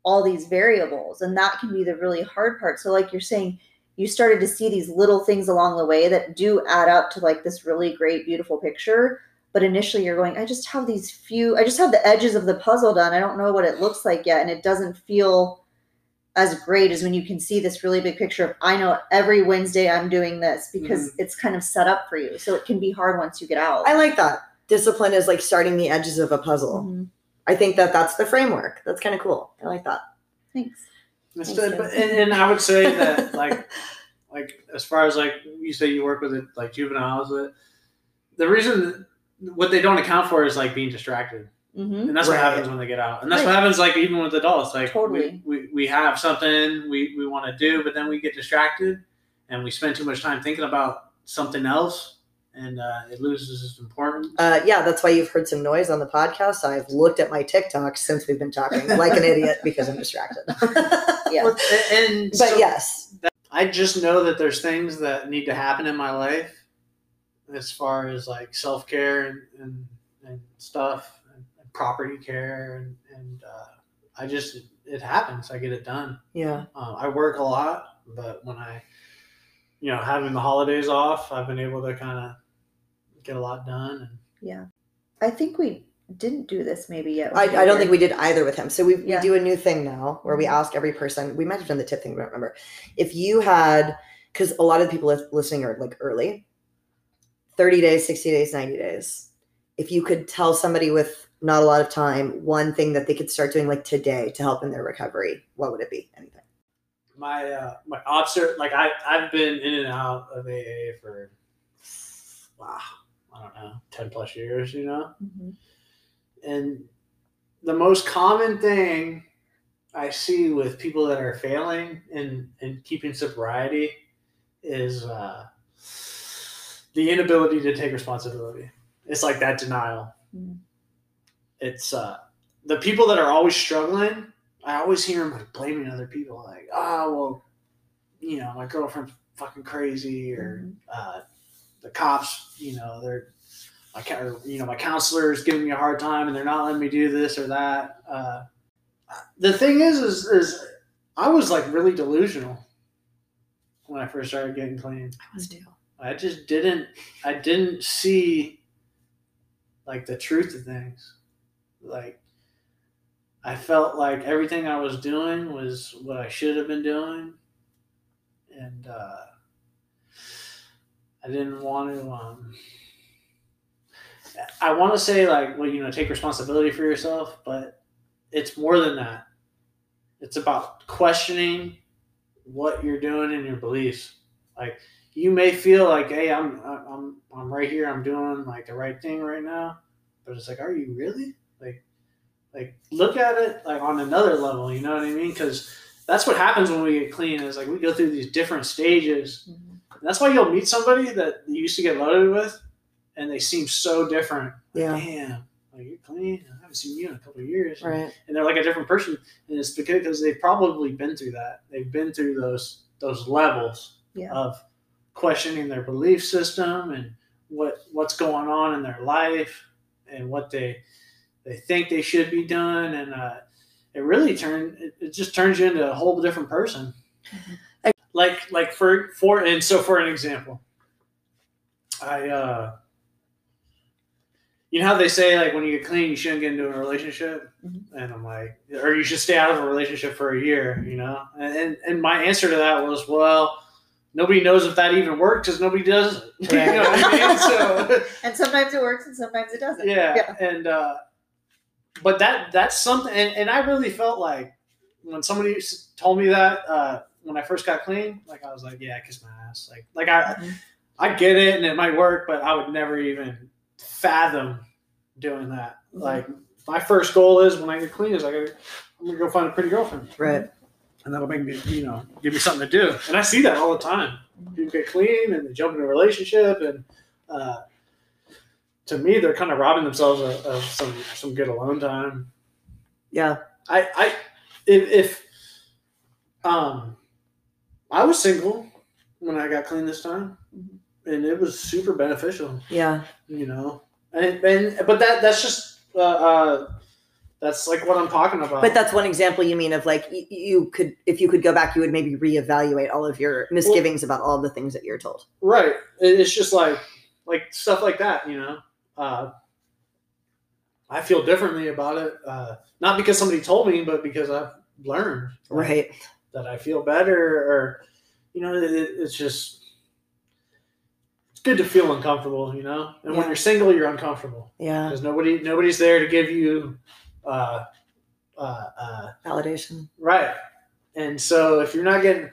[SPEAKER 2] all these variables. And that can be the really hard part. So, like you're saying, you started to see these little things along the way that do add up to like this really great, beautiful picture. But initially, you're going, I just have these few, I just have the edges of the puzzle done. I don't know what it looks like yet. And it doesn't feel as great as when you can see this really big picture of I know every Wednesday I'm doing this because it's kind of set up for you. So it can be hard once you get out.
[SPEAKER 1] I like that. Discipline is like starting the edges of a puzzle.
[SPEAKER 2] Mhm.
[SPEAKER 1] I think that that's the framework. That's kind of cool. I like that.
[SPEAKER 2] Thanks.
[SPEAKER 3] It's
[SPEAKER 2] Thanks,
[SPEAKER 3] the- but- and, and I would say that *laughs* like like as far as like you say you work with it like juveniles, the reason what they don't account for is like being distracted,
[SPEAKER 2] Mm-hmm.
[SPEAKER 3] and that's what happens when they get out, and that's
[SPEAKER 2] Right.
[SPEAKER 3] what happens like even with adults. Like
[SPEAKER 2] Totally.
[SPEAKER 3] we, we, we have something we, we want to do, but then we get distracted, and we spend too much time thinking about something else, and uh, it loses its importance.
[SPEAKER 1] Uh, yeah, that's why you've heard some noise on the podcast. I've looked at my TikTok since we've been talking *laughs* like an idiot because I'm distracted. *laughs*
[SPEAKER 2] Yeah.
[SPEAKER 3] Well, and
[SPEAKER 1] But
[SPEAKER 3] so-
[SPEAKER 1] yes,
[SPEAKER 3] I just know that there's things that need to happen in my life as far as like self care and, and, and stuff and, and property care and, and uh, I just it happens. I get it done.
[SPEAKER 1] yeah,
[SPEAKER 3] Uh, I work a lot, but when I you know having the holidays off, I've been able to kind of get a lot done. And
[SPEAKER 2] Yeah. I think we didn't do this maybe yet.
[SPEAKER 1] I, I don't think we did either with him. So we,
[SPEAKER 2] Yeah.
[SPEAKER 1] we do a new thing now where we
[SPEAKER 2] Mhm.
[SPEAKER 1] ask every person. We might have done the tip thing, but I don't remember. If you had, because a lot of the people listening are like early, thirty days, sixty days, ninety days. If you could tell somebody with not a lot of time one thing that they could start doing like today to help in their recovery, what would it be? Anything?
[SPEAKER 3] my uh, my obser like I I've been in and out of AA for wow I don't know ten plus years, you know.
[SPEAKER 2] Mhm.
[SPEAKER 3] And the most common thing I see with people that are failing in, in keeping sobriety is uh, the inability to take responsibility. It's like that denial.
[SPEAKER 2] Mm.
[SPEAKER 3] It's uh, the people that are always struggling. I always hear them like blaming other people, like, "Oh, well, you know, my girlfriend's fucking crazy," or
[SPEAKER 2] Mhm.
[SPEAKER 3] uh, the cops, you know, they're my or, you know my counselor is giving me a hard time and they're not letting me do this or that. Uh, the thing is, is, is I was like really delusional when I first started getting clean.
[SPEAKER 1] I was too.
[SPEAKER 3] I just didn't, I didn't see like the truth of things. Like I felt like everything I was doing was what I should have been doing, and uh, I didn't want to. Um, I want to say like, well, you know, take responsibility for yourself, but it's more than that. It's about questioning what you're doing and your beliefs. Like you may feel like, hey, I'm I'm I'm right here. I'm doing like the right thing right now, but it's like, are you really? Like, like look at it like on another level. You know what I mean? Because that's what happens when we get clean. Is like we go through these different stages.
[SPEAKER 2] Mhm.
[SPEAKER 3] That's why you'll meet somebody that you used to get loaded with, and they seem so different. Like,
[SPEAKER 1] Yeah.
[SPEAKER 3] Damn, like you're clean. I haven't seen you in a couple of years.
[SPEAKER 1] Right.
[SPEAKER 3] And they're like a different person, and it's because they've probably been through that. They've been through those those levels
[SPEAKER 2] Yeah.
[SPEAKER 3] of questioning their belief system and what what's going on in their life and what they they think they should be done, and uh, it really turn it, it just turns you into a whole different person.
[SPEAKER 2] Mhm.
[SPEAKER 3] Like like for for and so for an example, I uh, you know how they say like when you get clean you shouldn't get into a relationship,
[SPEAKER 2] Mhm.
[SPEAKER 3] and I'm like, or you should stay out of a relationship for a year, you know, and and, and my answer to that was well. Nobody knows if that even works because nobody does it. *laughs* you know I mean? So, *laughs*
[SPEAKER 2] And sometimes it works and sometimes it doesn't.
[SPEAKER 3] yeah,
[SPEAKER 2] Yeah.
[SPEAKER 3] and uh but that that's something and, and i really felt like when somebody told me that uh when i first got clean like i was like yeah kiss my ass like like i
[SPEAKER 2] Mhm.
[SPEAKER 3] i get it and it might work but i would never even fathom doing that
[SPEAKER 2] Mhm.
[SPEAKER 3] like my first goal is when i get clean is like i'm gonna go find a pretty girlfriend
[SPEAKER 1] Right.
[SPEAKER 3] and that'll make me, you know, give me something to do. And I see that all the time. People get clean and they jump into a relationship, and uh, to me, they're kind of robbing themselves of, of some some good alone time.
[SPEAKER 1] Yeah.
[SPEAKER 3] I, I, if, if, um, I was single when I got clean this time, and it was super beneficial.
[SPEAKER 1] Yeah.
[SPEAKER 3] You know, and, and but that that's just uh, uh that's like what I'm talking about.
[SPEAKER 1] But that's one example you mean of like y- you could, if you could go back, you would maybe reevaluate all of your misgivings about all the things that you're told.
[SPEAKER 3] right. It's just like like stuff like that. You know, uh, I feel differently about it. Uh, not because somebody told me, but because I've learned.
[SPEAKER 1] Right.
[SPEAKER 3] that I feel better, or you know, it, it's just it's good to feel uncomfortable, you know. And when you're single, you're uncomfortable
[SPEAKER 1] Yeah.
[SPEAKER 3] because nobody nobody's there to give you uh, uh, uh,
[SPEAKER 1] Validation.
[SPEAKER 3] right. And so if you're not getting,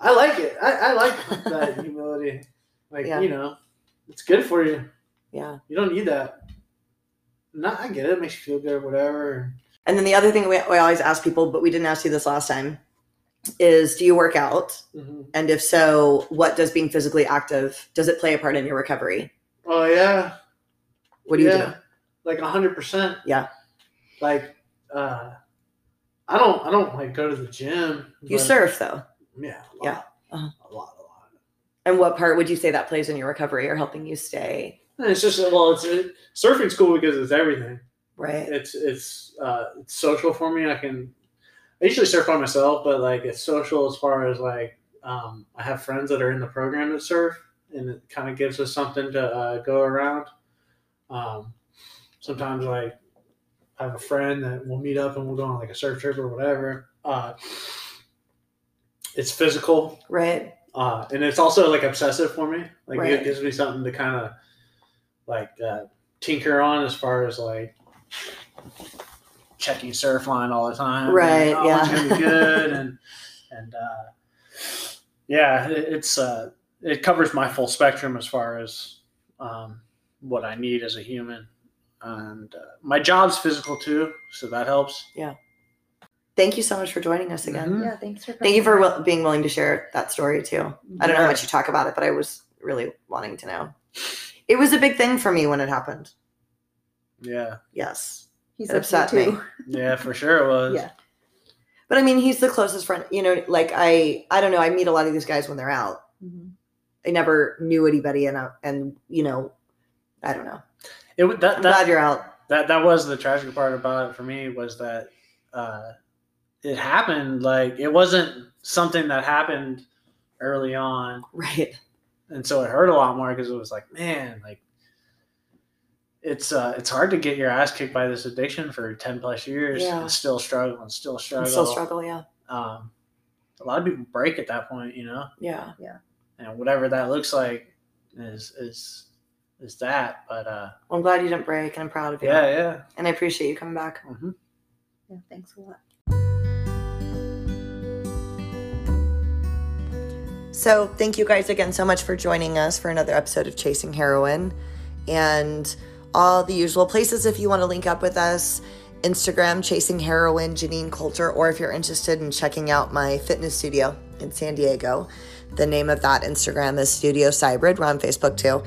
[SPEAKER 3] I like it. I, I like that *laughs* humility. Like
[SPEAKER 1] Yeah.
[SPEAKER 3] you know, it's good for you.
[SPEAKER 1] Yeah.
[SPEAKER 3] You don't need that. No, I get it. It makes you feel good or whatever.
[SPEAKER 1] And then the other thing we, we always ask people, but we didn't ask you this last time, is do you work out?
[SPEAKER 3] Mhm.
[SPEAKER 1] And if so, what does being physically active does it play a part in your recovery?
[SPEAKER 3] Oh yeah.
[SPEAKER 1] What do you do?
[SPEAKER 3] Like a hundred percent.
[SPEAKER 1] Yeah.
[SPEAKER 3] Like, uh, I don't, I don't like go to the gym.
[SPEAKER 1] You surf though.
[SPEAKER 3] Yeah. A lot,
[SPEAKER 1] Yeah. Uh-huh.
[SPEAKER 3] A lot, a lot.
[SPEAKER 1] And what part would you say that plays in your recovery or helping you stay
[SPEAKER 3] And it's just well, it's it, surfing's cool because it's everything.
[SPEAKER 1] right?
[SPEAKER 3] It's it's uh, it's social for me. I can. I usually surf by myself, but like it's social as far as like um, I have friends that are in the program that surf, and it kind of gives us something to uh, go around. Um, sometimes like I have a friend that we'll meet up and we'll go on like a surf trip or whatever. Uh, it's physical,
[SPEAKER 1] Right.
[SPEAKER 3] uh, and it's also like obsessive for me. Like
[SPEAKER 1] Right.
[SPEAKER 3] it gives me something to kind of like uh, tinker on as far as like checking Surfline all the time.
[SPEAKER 1] Right,
[SPEAKER 3] Oh,
[SPEAKER 1] yeah.
[SPEAKER 3] it's gonna be good, and *laughs* and uh, yeah, it, it's uh, it covers my full spectrum as far as um, what I need as a human. And uh, my job's physical too, so that helps. Yeah.
[SPEAKER 1] Thank you so much for joining us again.
[SPEAKER 3] Mhm.
[SPEAKER 2] Yeah, thanks for
[SPEAKER 1] Thank you for
[SPEAKER 2] coming.
[SPEAKER 1] wi- being willing to share that story too. I don't know how much you talk about it, but I was really wanting to know. It was a big thing for me when it happened.
[SPEAKER 3] Yeah,
[SPEAKER 1] Yes.
[SPEAKER 2] He's
[SPEAKER 1] It upset me.
[SPEAKER 3] yeah, for sure it was.
[SPEAKER 2] Yeah.
[SPEAKER 1] But I mean, he's the closest friend. You know, like I, I don't know. I meet a lot of these guys when they're out.
[SPEAKER 2] Mhm.
[SPEAKER 1] I never knew anybody, and I, and you know, I don't know.
[SPEAKER 3] It was that
[SPEAKER 1] I'm
[SPEAKER 3] that
[SPEAKER 1] glad you're out.
[SPEAKER 3] that that was the tragic part about it for me was that uh, it happened like it wasn't something that happened early on,
[SPEAKER 1] Right.
[SPEAKER 3] And so it hurt a lot more because it was like, man, like it's uh, it's hard to get your ass kicked by this addiction for ten plus years
[SPEAKER 1] Yeah.
[SPEAKER 3] and still struggle and still
[SPEAKER 1] I
[SPEAKER 3] struggle.
[SPEAKER 1] still struggle. Yeah.
[SPEAKER 3] Um, a lot of people break at that point, you know, Yeah.
[SPEAKER 1] Yeah.
[SPEAKER 3] And whatever that looks like is is is that. But uh,
[SPEAKER 1] Well, I'm glad you didn't break, and I'm proud of you.
[SPEAKER 3] yeah, yeah.
[SPEAKER 1] And I appreciate you coming back.
[SPEAKER 3] hmm
[SPEAKER 2] Yeah, thanks a lot.
[SPEAKER 1] So, thank you guys again so much for joining us for another episode of Chasing Heroin. And all the usual places if you want to link up with us Instagram, Chasing Heroin, Janine Coulter, or if you're interested in checking out my fitness studio in San Diego, the name of that Instagram is Studio Cybrid. We're on Facebook too.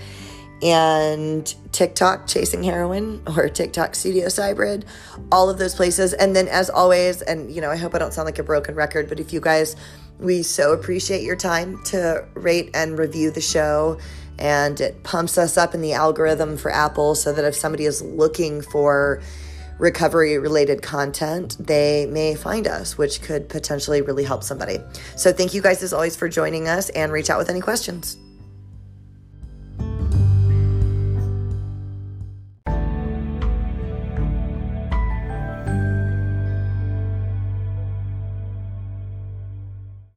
[SPEAKER 1] And TikTok, Chasing Heroin, or TikTok Studio Cybrid, all of those places. And then, as always, and you know, I hope I don't sound like a broken record, but if you guys, we so appreciate your time to rate and review the show. And it pumps us up in the algorithm for Apple so that if somebody is looking for recovery related content, they may find us, which could potentially really help somebody. So, thank you guys as always for joining us and reach out with any questions.